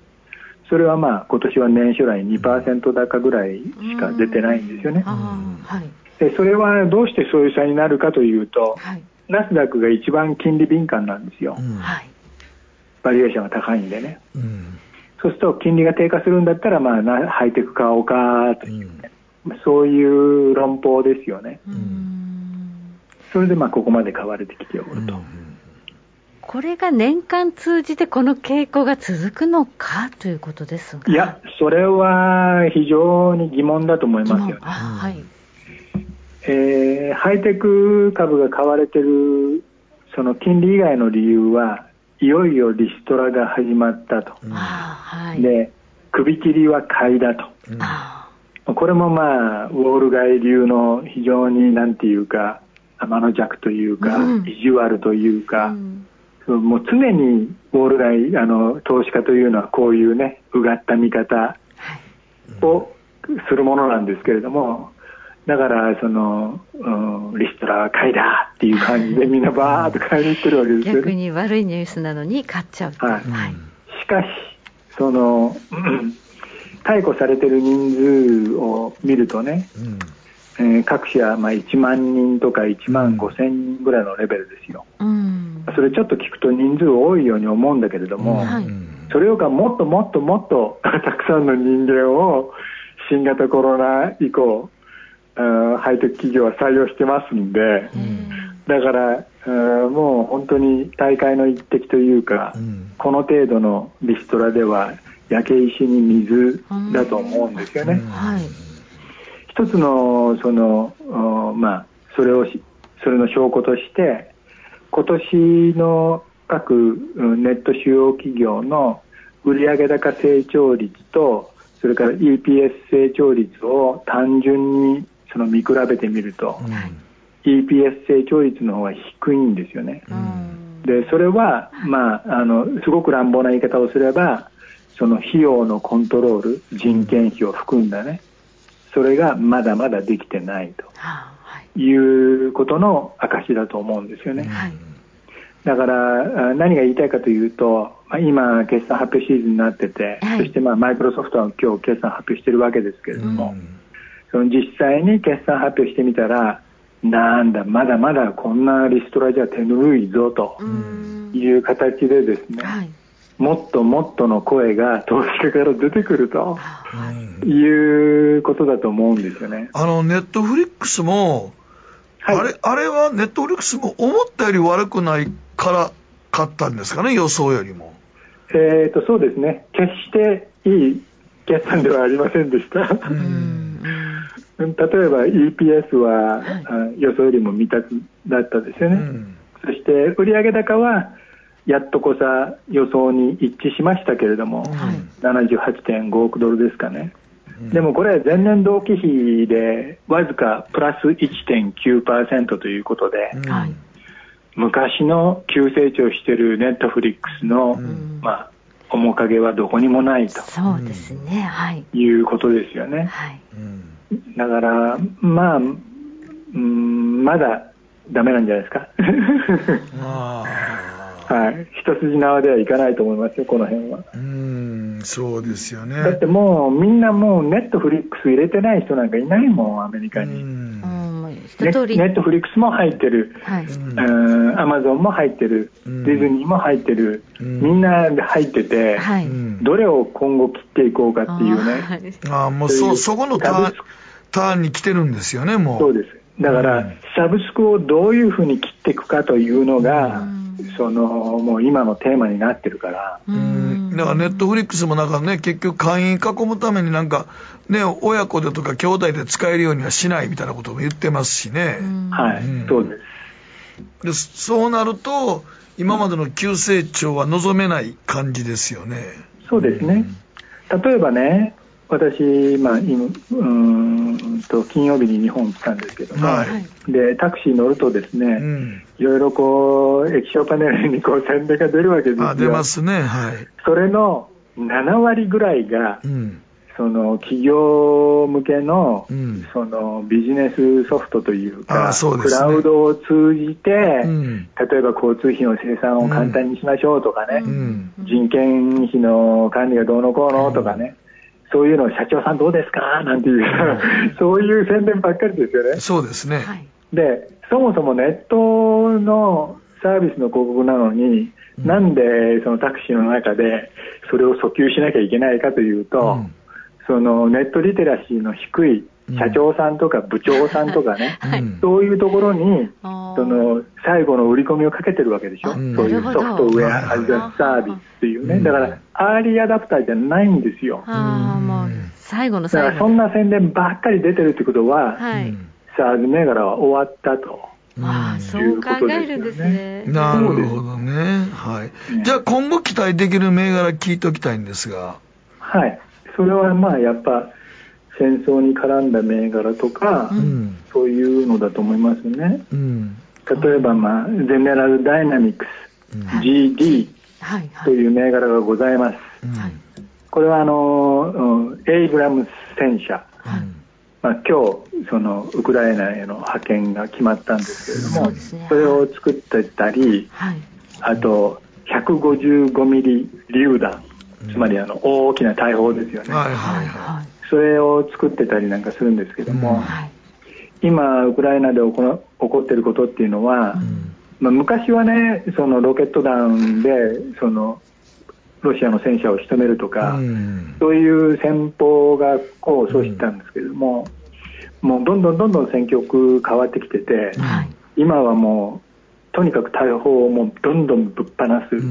それはまあ今年は年初来2%高ぐらいしか出てないんですよね。はい、でそれはどうしてそういう差になるかというと、はい、ナスダックが一番金利敏感なんですよ。はいバリエーションが高いんでね、うん、そうすると金利が低下するんだったら、まあ、ハイテク買おうかというね、うん、そういう論法ですよね、うん、それでまあここまで買われてきておると。これが年間通じてこの傾向が続くのかということですが。いや、それは非常に疑問だと思いますよね。はい。えー、ハイテク株が買われてるその金利以外の理由はいよいよリストラが始まったと、うん、で首切りは買いだと、うん、これもまあウォール街流の非常になんていうか天の弱というか、うん、意地悪というか、もう常にウォール街あの投資家というのはこういうねうがった見方をするものなんですけれども、だからその、うん、リストラは買いだっていう感じでみんなバーッと買いに行ってるわけですよ、ね、逆に悪いニュースなのに買っちゃうはい、はい、しかしその、解雇されてる人数を見るとね、うん、えー、各社、まあ、1万人とか1万5千人ぐらいのレベルですよ、うん、それちょっと聞くと人数多いように思うんだけれども、うん、それよりかもっともっともっと たくさんの人間を新型コロナ以降ハイテク企業は採用してますんで、だから、もう本当に大会の一滴というか、この程度のリストラでは焼け石に水だと思うんですよね。一つのその、まあ、それをそれの証拠として今年の各ネット主要企業の売上高成長率とそれから EPS 成長率を単純にその見比べてみると、うん、EPS 成長率の方が低いんですよね。でそれは、まあ、あのすごく乱暴な言い方をすればその費用のコントロール人件費を含んだねそれがまだまだできてないとい。うことの証だと思うんですよね。はい、だから何が言いたいかというと今、決算発表シーズンになってて、はい、そしてまあマイクロソフトは今日決算発表してるわけですけれども、うん、その実際に決算発表してみたら、なんだ、まだまだこんなリストラじゃ手ぬるいぞという形でですね、はい、もっともっとの声が投資家から出てくるということだと思うんですよね。あのネットフリックスも、はい、あれあれはネットフリックスも思ったより悪くないから買ったんですかね、予想よりも。えーと、そうですね、決していい決算ではありませんでした。例えば EPS は、はい、予想よりも未達だったですよね、そして売上高はやっとこさ予想に一致しましたけれども、はい、78.5億ドルですかね、うん、でもこれ、前年同期比でわずかプラス1.9%ということで、うん、昔の急成長しているネットフリックスの、うん、まあ、面影はどこにもないとそうですね、はい、いうことですよね。はい、だから、まあ、うん、まだダメなんじゃないですか。はい、一筋縄ではいかないと思いますよ、この辺は。うんそうですよね。だってもう、みんなもう、ネットフリックス入れてない人なんかいないもん、アメリカに。うん。ネットフリックスも入ってる、アマゾンも入ってる、うん、ディズニーも入ってる、うん、みんな入ってて、はい、どれを今後切っていこうかっていうね。ああ、もうそ、そこのターン、ターンに来てるんですよね、もう。そうです。だから、サブスクをどういうふうに切っていくかというのが、そのもう今のテーマになってるから。うんだからネットフリックスもなんかね、結局会員囲むためになんか、ね、親子でとか兄弟で使えるようにはしないみたいなことも言ってますしね。はい、そうです。でそうなると、今までの急成長は望めない感じですよね。そうですね。例えばね、私、まあ、今うんと金曜日に日本来たんですけども、はい、でタクシー乗るとですね、うん、いろいろこう液晶パネルにこう宣伝が出るわけですよ。あ出ますね、はい、それの7割ぐらいが、うん、その企業向けのうん、そのビジネスソフトというか、うね、クラウドを通じて、うん、例えば交通費の生産を簡単にしましょうとかね、人件費の管理がどうのこうのとかね、そういうのを社長さんどうですか？なんていう、そういう宣伝ばっかりですよね。そうですね。で、そもそもネットのサービスの広告なのに、うん、なんでそのタクシーの中でそれを訴求しなきゃいけないかというと、うん、そのネットリテラシーの低い社長さんとか部長さんとかね、はい、そういうところにその最後の売り込みをかけてるわけでしょ、そういうソフトウェアサービスっていうね、だからアーリーアダプターじゃないんですよ。あもう最後の最後だからそんな宣伝ばっかり出てるってことは、はい、サーズ銘柄は終わったと。ああ、そう考えるんですね。なるほどね。はい。じゃあ今後期待できる銘柄聞いておきたいんですが。はい。それはまあやっぱ戦争に絡んだ銘柄とか、うん、そういうのだと思いますね。うん、例えば、まあ、ゼネラルダイナミクス、うん、GD という銘柄がございます。これはあのエイブラムス戦車、まあ、今日そのウクライナへの派遣が決まったんですけれどもそ,、ね、それを作ってたり、はい、あと155ミリ榴弾。つまりあの大きな大砲ですよね、はい。はいはい、それを作ってたりなんかするんですけども、うん。はい、今、ウクライナで起こっていることっていうのは、うん、まあ、昔はね、そのロケット弾でそのロシアの戦車を仕留めるとか、うん、そういう戦法が功を奏したんですけれども、もうどんどんどんどん戦局変わってきてて、はい、今はもう、とにかく大砲をもうどんどんぶっ放す、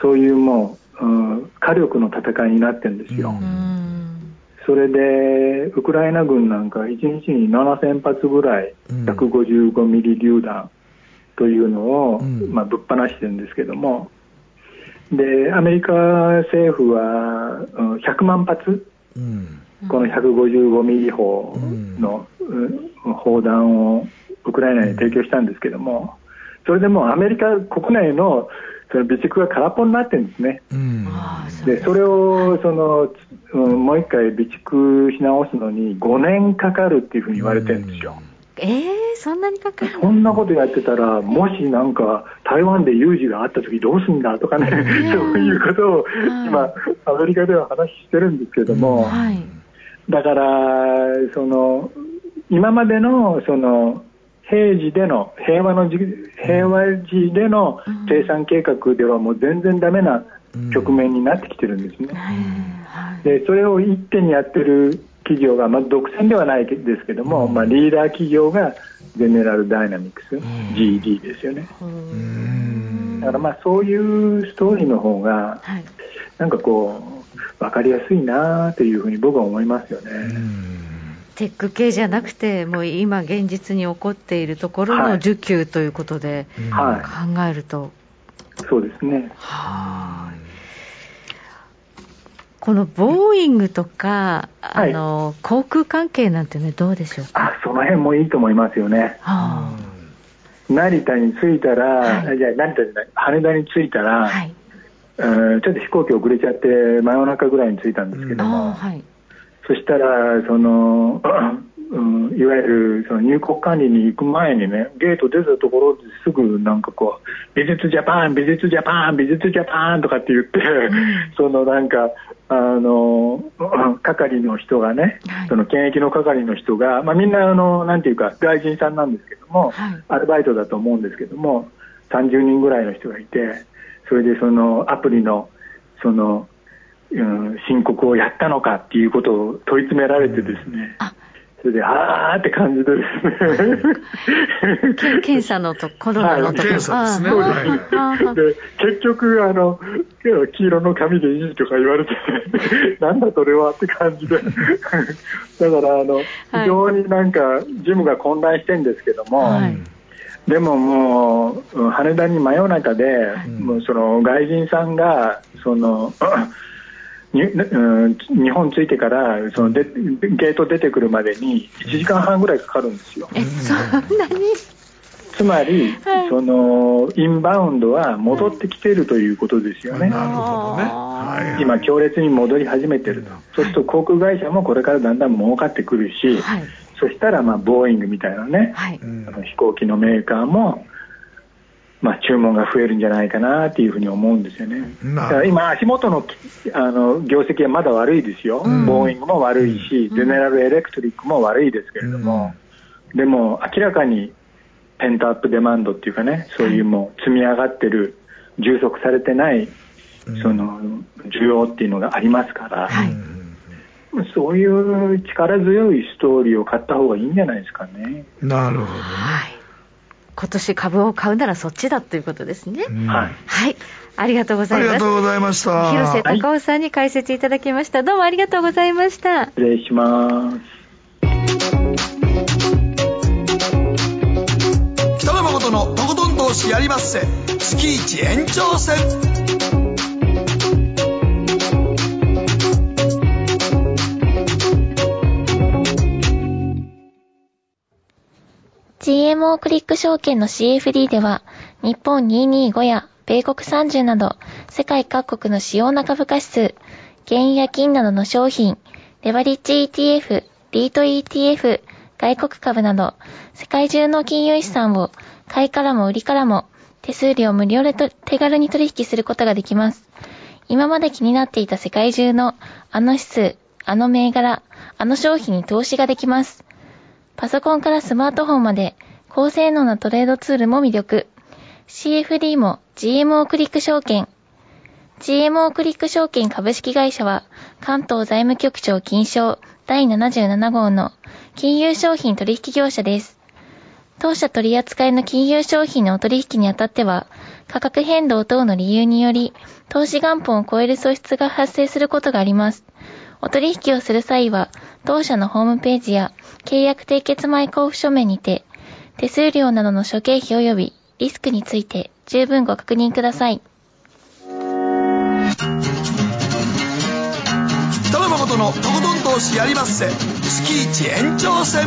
そういうもう、うん、火力の戦いになってるんですよ。それでウクライナ軍なんか1日に7000発ぐらい155ミリ榴弾というのを、まあ、ぶっ放してるんですけども、でアメリカ政府は100万発、うん、この155ミリ砲の、うん、砲弾をウクライナに提供したんですけども、それでもアメリカ国内のその備蓄が空っぽになってるんですね。うん、でそれをその、うん、もう一回備蓄し直すのに5年かかるっていうふうに言われてるんですよ。えー、そんなにかかるそんなことやってたら、もしなんか台湾で有事があった時どうすんだとかね、そういうことを今、アメリカでは話してるんですけども、はい、だから、その今までのその平時での平和の平和時での生産計画ではもう全然ダメな局面になってきてるんですね。でそれを一手にやってる企業が、まあ、独占ではないですけども、まあ、リーダー企業がゼネラルダイナミクス、GD ですよね。だからまあそういうストーリーの方が、なんかこう分かりやすいなというふうに僕は思いますよね。テック系じゃなくて、もう今、現実に起こっているところの需給ということで、はい、考えると、そうですね。はい。このボーイングとか、あの、航空関係なんてね、どうでしょうか？あ、その辺もいいと思いますよね。はあ、成田に着いたら、はい、じゃ成田じゃない、羽田に着いたら、はい、ちょっと飛行機遅れちゃって、真夜中ぐらいに着いたんですけども、はいそしたら、その、うん、いわゆるその入国管理に行く前にね、ゲート出たところですぐなんかこう、美術ジャパン、美術ジャパン、美術ジャパンとかって言って、そのなんか、あの、係の人がね、その検疫の係の人が、まあみんなあの、なんていうか、外人さんなんですけども、はい、アルバイトだと思うんですけども、30人ぐらいの人がいて、それでそのアプリの、その、うん、申告をやったのかっていうことを問い詰められてですね、それで、あーって感じでですね。検査のと、コロナのところ、検査ですね。で、結局、あの、黄色の紙でいいとか言われて、なんだそれはって感じで。だから、あの、非常になんか、事務が混乱してるんですけども、はい。でももう、羽田に真夜中で、はい、もうその外人さんが、その、日本着いてからそのでゲート出てくるまでに1時間半ぐらいかかるんですよ。えそんなに？つまり、はい、そのインバウンドは戻ってきているということですよね。なるほどね。今、強烈に戻り始めていると。そうすると航空会社もこれからだんだん儲かってくるし、はい、そしたら、まあ、ボーイングみたいなね、はい、あの飛行機のメーカーも、まあ、注文が増えるんじゃないかなっていうふうに思うんですよね。今、足元のあの業績はまだ悪いですよ、うん、ボーイングも悪いし、うん、ゼネラルエレクトリックも悪いですけれども、うん、でも明らかにペントアップデマンドっていうかね、そういうもう積み上がってる、充足されてない、その需要っていうのがありますから。はい。そういう力強いストーリーを買った方がいいんじゃないですかね。なるほど、ね、はい。今年株を買うならそっちだということですね。はい。はい。ありがとうございます。ありがとうございました。広瀬隆夫さんに解説いただきました。どうもありがとうございました。失礼します。北野誠のとことん投資やりまっせ。月一延長戦。GMO クリック証券の CFD では、日本225や米国30など、世界各国の主要な株価指数、原油や金などの商品、レバリッジ ETF、リート ETF、外国株など、世界中の金融資産を買いからも売りからも手数料無料で手軽に取引することができます。今まで気になっていた世界中のあの指数、あの銘柄、あの商品に投資ができます。パソコンからスマートフォンまで高性能なトレードツールも魅力。CFD も GMO クリック証券。GMO クリック証券株式会社は関東財務局長金賞第77号の金融商品取引業者です。当社取扱いの金融商品のお取引にあたっては、価格変動等の理由により、投資元本を超える損失が発生することがあります。お取引をする際は、当社のホームページや契約締結前交付書面にて、手数料などの諸経費及びリスクについて十分ご確認ください。北野誠のとことん投資やりまっせ月一延長戦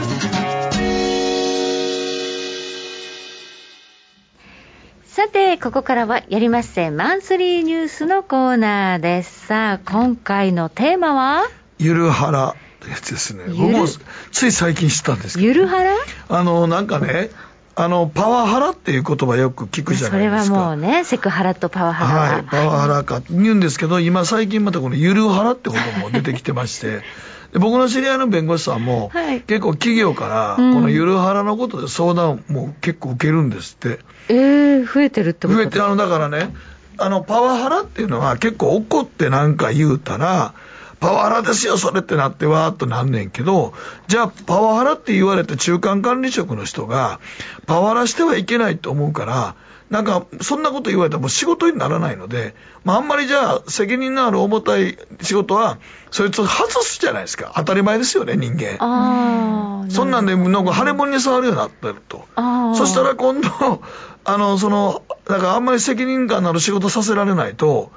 さて、ここからはやりまっせマンスリーニュースのコーナーです。さあ、今回のテーマは？ゆるはらやつですね。僕もつい最近知ったんですけど。ゆるはら？あの、なんかね、あの、パワハラっていう言葉よく聞くじゃないですか。それはもうね、セクハラとパワハラはい、パワハラかって言うんですけど、今最近またこのゆるハラって言葉も出てきてまして、で僕の知り合いの弁護士さんも、はい、結構企業から、このゆるハラのことで相談も結構受けるんですって。ええー、増えてるってこと？増えて、あの、だからね、あの、パワハラっていうのは結構怒ってなんか言うたら、パワハラですよ、それってなってわーっとなんねんけど、じゃあ、パワハラって言われて中間管理職の人が、パワハラしてはいけないと思うから、なんか、そんなこと言われたらもう仕事にならないので、まあ、あんまりじゃあ、責任のある重たい仕事は、そいつを外すじゃないですか。当たり前ですよね、人間。あそんなんで、なんか腫れ物に触るようになってると。そしたら今度、あの、その、なんかあんまり責任感のある仕事させられないと、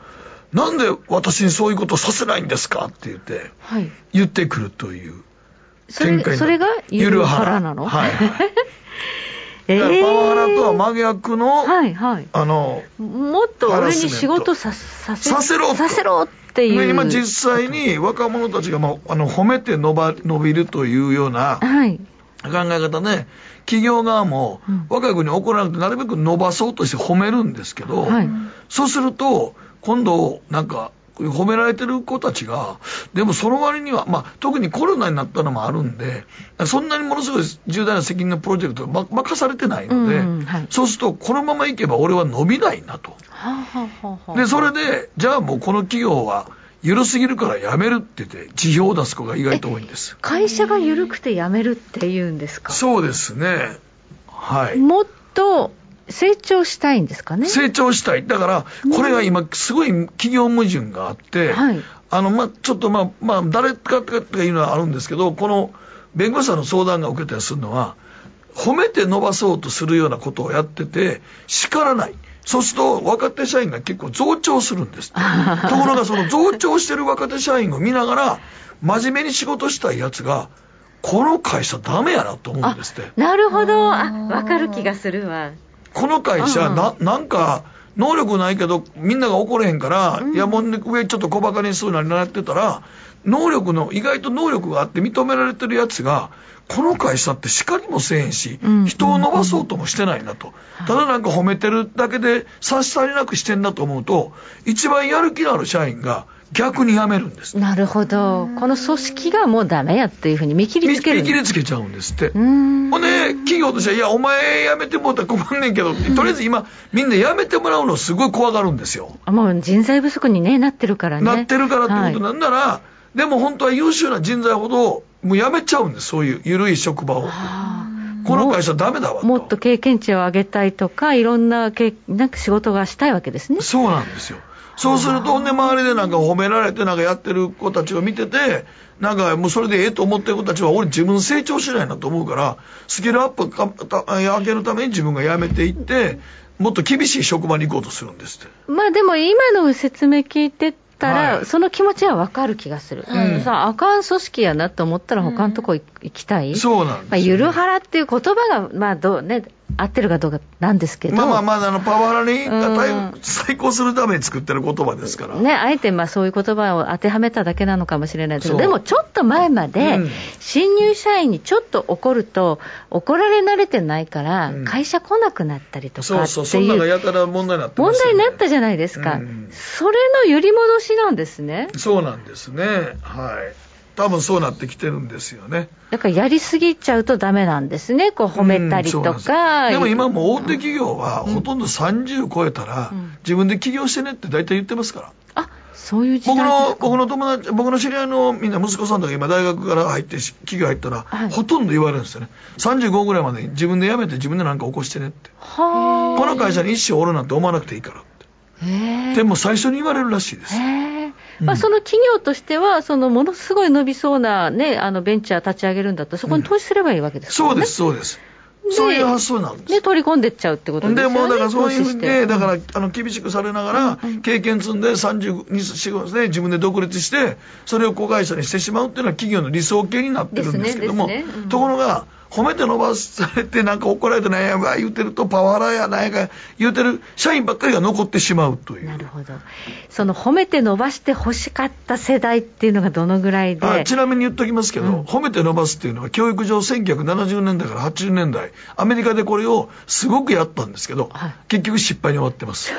なんで私にそういうことさせないんですか？って言って、はい、言ってくるという展開それがゆるはらなの？はい、はいえー、パワハラとは真逆の、はいはい、あのもっと俺に仕事ささせさせろ。させろっていう。今実際に若者たちが、まあ、あの褒めて伸ば伸びるというような考え方ね、企業側も若い子に怒らなくてなるべく伸ばそうとして褒めるんですけど、はい、そうすると今度、なんか、褒められてる子たちが、でもその割には、まあ、特にコロナになったのもあるんで、そんなにものすごい重大な責任のプロジェクトが任されてないので、うんはい、そうすると、このままいけば俺は伸びないなと。で、それで、じゃあもうこの企業は、緩すぎるから辞めるって言って、辞表を出す子が意外と多いんです。会社が緩くて辞めるって言うんですか？そうですね。はい。もっと成長したいんですかね？成長したい。だから、これが今、すごい企業矛盾があって、はい、あの、まあ、ちょっとまあ、まあ、誰かとかいうのはあるんですけど、この、弁護士さんの相談が受けたりするのは、褒めて伸ばそうとするようなことをやってて、叱らない。そうすると、若手社員が結構増長するんです。ところが、その増長してる若手社員を見ながら、真面目に仕事したいやつが、この会社ダメやなと思うんですって。なるほど。あ、わかる気がするわ。この会社、な、なんか、能力ないけど、みんなが怒れへんから、うん、いや、もう上ちょっと小馬鹿にするなりなってたら、能力の、意外と能力があって認められてるやつが、この会社って叱りもせえへんし、人を伸ばそうともしてないなと。ただなんか褒めてるだけで差し障りなくしてんだと思うと、一番やる気のある社員が、逆に辞めるんですなるほど、この組織がもうだめやっていうふうに見切りつける見切りつけちゃうんですって、ほんで、企業としては、いや、お前辞めてもらったら困んねんけど、とりあえず今、みんな辞めてもらうのをすごい怖がるんですよ。もう人材不足に、ね、なってるからね。なってるからってことなんなら、はい、でも本当は優秀な人材ほど、もう辞めちゃうんです、そういう緩い職場を。この会社ダメだわもっと経験値を上げたいとか、いろんなけなんか仕事がしたいわけですね。そうなんですよ。そうすると、ね、周りでなんか褒められてなんかやってる子たちを見てて、なんかもうそれでええと思ってる子たちは、俺自分成長しないなと思うから、スキルアップか上げるために自分が辞めていって、もっと厳しい職場に行こうとするんですって。まあでも今の説明聞いてたら、はい、その気持ちはわかる気がする。うん、さあかん組織やなと思ったら他のとこ行きたい。そうなんです、ね、まあ、ゆるはらっていう言葉が、まあどうね、合ってるかどうかなんですけど。まあまあまあ、あの、パワハラに、対抗するために作ってる言葉ですから。ね、あえてまあそういう言葉を当てはめただけなのかもしれないですけど、でもちょっと前まで、新入社員にちょっと怒ると、怒られ慣れてないから、会社来なくなったりとかそうそう、そんながやたら問題になって問題になったじゃないですか。それの揺り戻しなんですね。そうなんですね。はい。多分そうなってきてるんですよね。だからやりすぎちゃうとダメなんですね。こう褒めたりとか。うん、でも今も大手企業はほとんど30超えたら、自分で起業してねって大体言ってますから。あそういう僕の、僕の友達、僕の知り合いのみんな息子さんとか今大学から入って企業入ったら、はい、ほとんど言われるんですよね。35ぐらいまでに自分で辞めて自分で何か起こしてねって。はこの会社に一生おるなんて思わなくていいからって。でも最初に言われるらしいです。まあ、その企業としては、そのものすごい伸びそうな、ね、あのベンチャー立ち上げるんだったら、そこに投資すればいいわけですから、ね、そうです、そうです。そういう発想なんです。で取り込んでっちゃうってことですよね。でもうだからそういうふうにでだからあの厳しくされながら、経験積んで34で自分で独立してそれを子会社にしてしまうっていうのは企業の理想形になってるんですけども、ねね。うん、ところが褒めて伸ばされてなんか怒られてなんやば言うてるとパワハラやなんやか言うてる社員ばっかりが残ってしまうという。なるほど。その褒めて伸ばして欲しかった世代っていうのがどのぐらいで？ちなみに言っときますけど、うん、褒めて伸ばすっていうのは教育上1970年代から80年代アメリカでこれをすごくやったんですけど、はい、結局失敗に終わってます。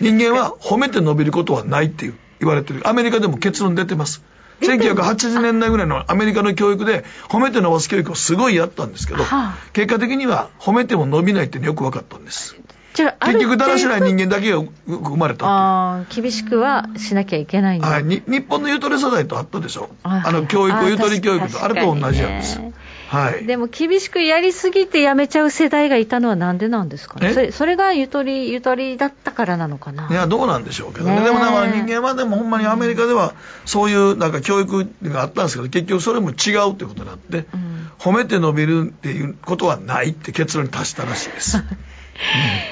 人間は褒めて伸びることはないっていう言われてる。アメリカでも結論出てます1980年代ぐらいのアメリカの教育で褒めて伸ばす教育をすごいやったんですけど、結果的には褒めても伸びないってよく分かったんです。結局だらしない人間だけが生まれたあ厳しくはしなきゃいけないはい、日本のゆとり世代とあったでしょ。あの教育ゆとり教育とあれと同じなんですはい、でも厳しくやりすぎてやめちゃう世代がいたのはなんでなんですかね。それそれがゆとりゆとりだったからなのかな。いやどうなんでしょうけどね、ね、でもなんか人間はでもほんまにアメリカではそういうなんか教育があったんですけど結局それも違うってことになって、うん、褒めて伸びるっていうことはないって結論に達したらしいです。う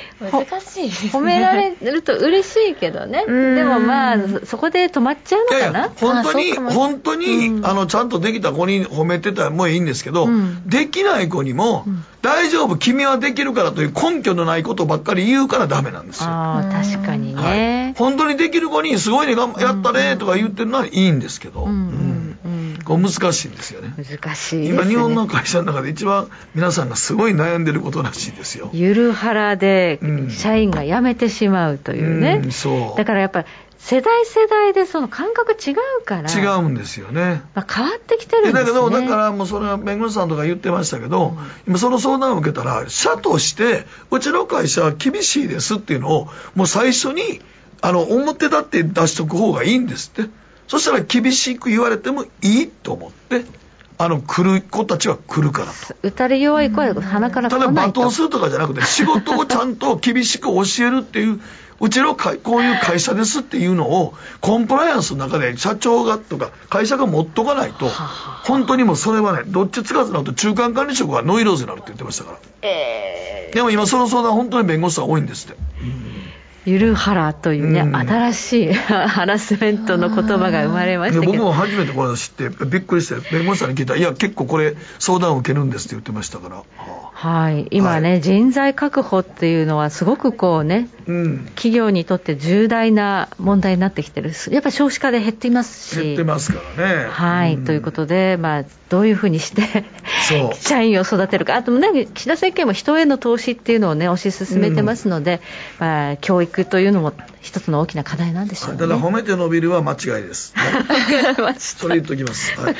ん難しい、ね、褒められると嬉しいけどね。でもまあそこで止まっちゃうのかな？いやいや本当に本当に、あのちゃんとできた子に褒めてたらもういいんですけど、うん、できない子にも、うん、大丈夫君はできるからという根拠のないことばっかり言うからダメなんですよ。あ確かにね、はい、本当にできる子にすごいねやったねとか言ってるのはいいんですけど、うんこう難しいんですよね。難しい、ね、今日本の会社の中で一番皆さんがすごい悩んでることらしいですよ。ゆるはらで社員が辞めてしまうというね、うん、そう。だからやっぱり世代世代でその感覚違うから。違うんですよね、まあ、変わってきてるんですね。だけどだからもうそれは弁護士さんとか言ってましたけど、うん、今その相談を受けたら社としてうちの会社は厳しいですっていうのをもう最初にあの表立って出しとく方がいいんですってそしたら厳しく言われてもいいと思って、あの、来る子たちは来るからと。打たれ弱い声は鼻からただ罵倒するとかじゃなくて、仕事をちゃんと厳しく教えるっていう、うちのかこういう会社ですっていうのを、コンプライアンスの中で社長がとか、会社が持っとかないと、本当にもうそれはね、どっちつかずなると中間管理職がノイローゼになるって言ってましたから。えー、でも今その相談本当に弁護士さん多いんですって。うんゆるハラというね、うん、新しい ハラスメントの言葉が生まれましたけど。僕も初めてこれ知ってびっくりして弁護士さんに聞いた。らいや結構これ相談を受けるんですって言ってましたから、はい、今ね、はい、人材確保っていうのはすごくこうね、うん、企業にとって重大な問題になってきてる。やっぱり少子化で減っていますし。減ってますからね。はい、うん、ということで、まあ、どういうふうにして 社員を育てるか。あとね岸田政権も人への投資っていうのをね推し進めてますので、うん、まあ、教育というのも一つの大きな課題なんでしょうね。ただ褒めて伸びるは間違いです、それ言っときます、はい。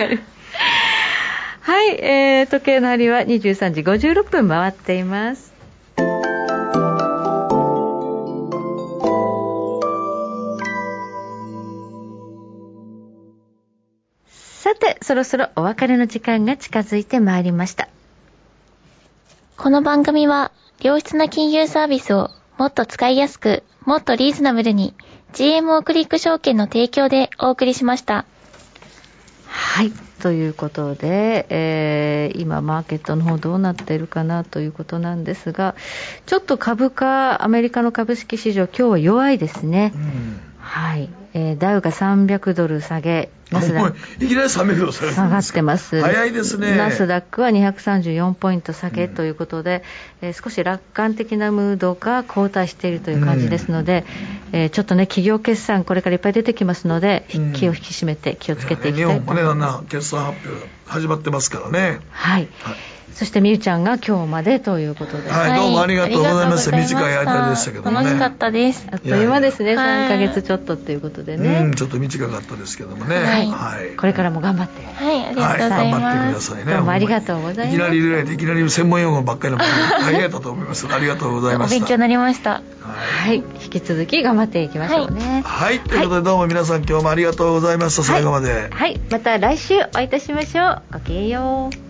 はい、えー、時計の針は23時56分回っています。さて、そろそろお別れの時間が近づいてまいりました。この番組は、良質な金融サービスをもっと使いやすく、もっとリーズナブルに、GMO クリック証券の提供でお送りしました。はい。ということで、えー、今、マーケットの方どうなっているかなということなんですが、ちょっと株価、アメリカの株式市場、今日は弱いですね。うんはい、えー、ダウが300ドル下げ、ナスダックいきなり300ドル下げ下がってます。早いですね。ナスダックは234ポイント下げということで、うん、えー、少し楽観的なムードが後退しているという感じですので、うん、えー、ちょっとね、企業決算、これからいっぱい出てきますので、うん、気を引き締めて気をつけていきたいと思います。日本決算発表始まってますからね。はい、はいそしてみゆちゃんが今日までということで、はい、どうもありがとうございました。短い間でしたけどね。楽しかったです。あっという間ですね。3ヶ月ちょっとっていうことでね。うん、ちょっと短かったですけどもね。はい。はい、これからも頑張って。はい、ありがとうございます。頑張ってくださいね。どうもありがとうございます。いきなりいいきなり専門用語ばっかりの大変だったと思います。ありがとうございました。お勉強になりました。はい。引き続き頑張っていきましょうね。はい。ということでどうも皆さん今日もありがとうございました。最後まで。はい。また来週お会いいたしましょう。ごきげんよう。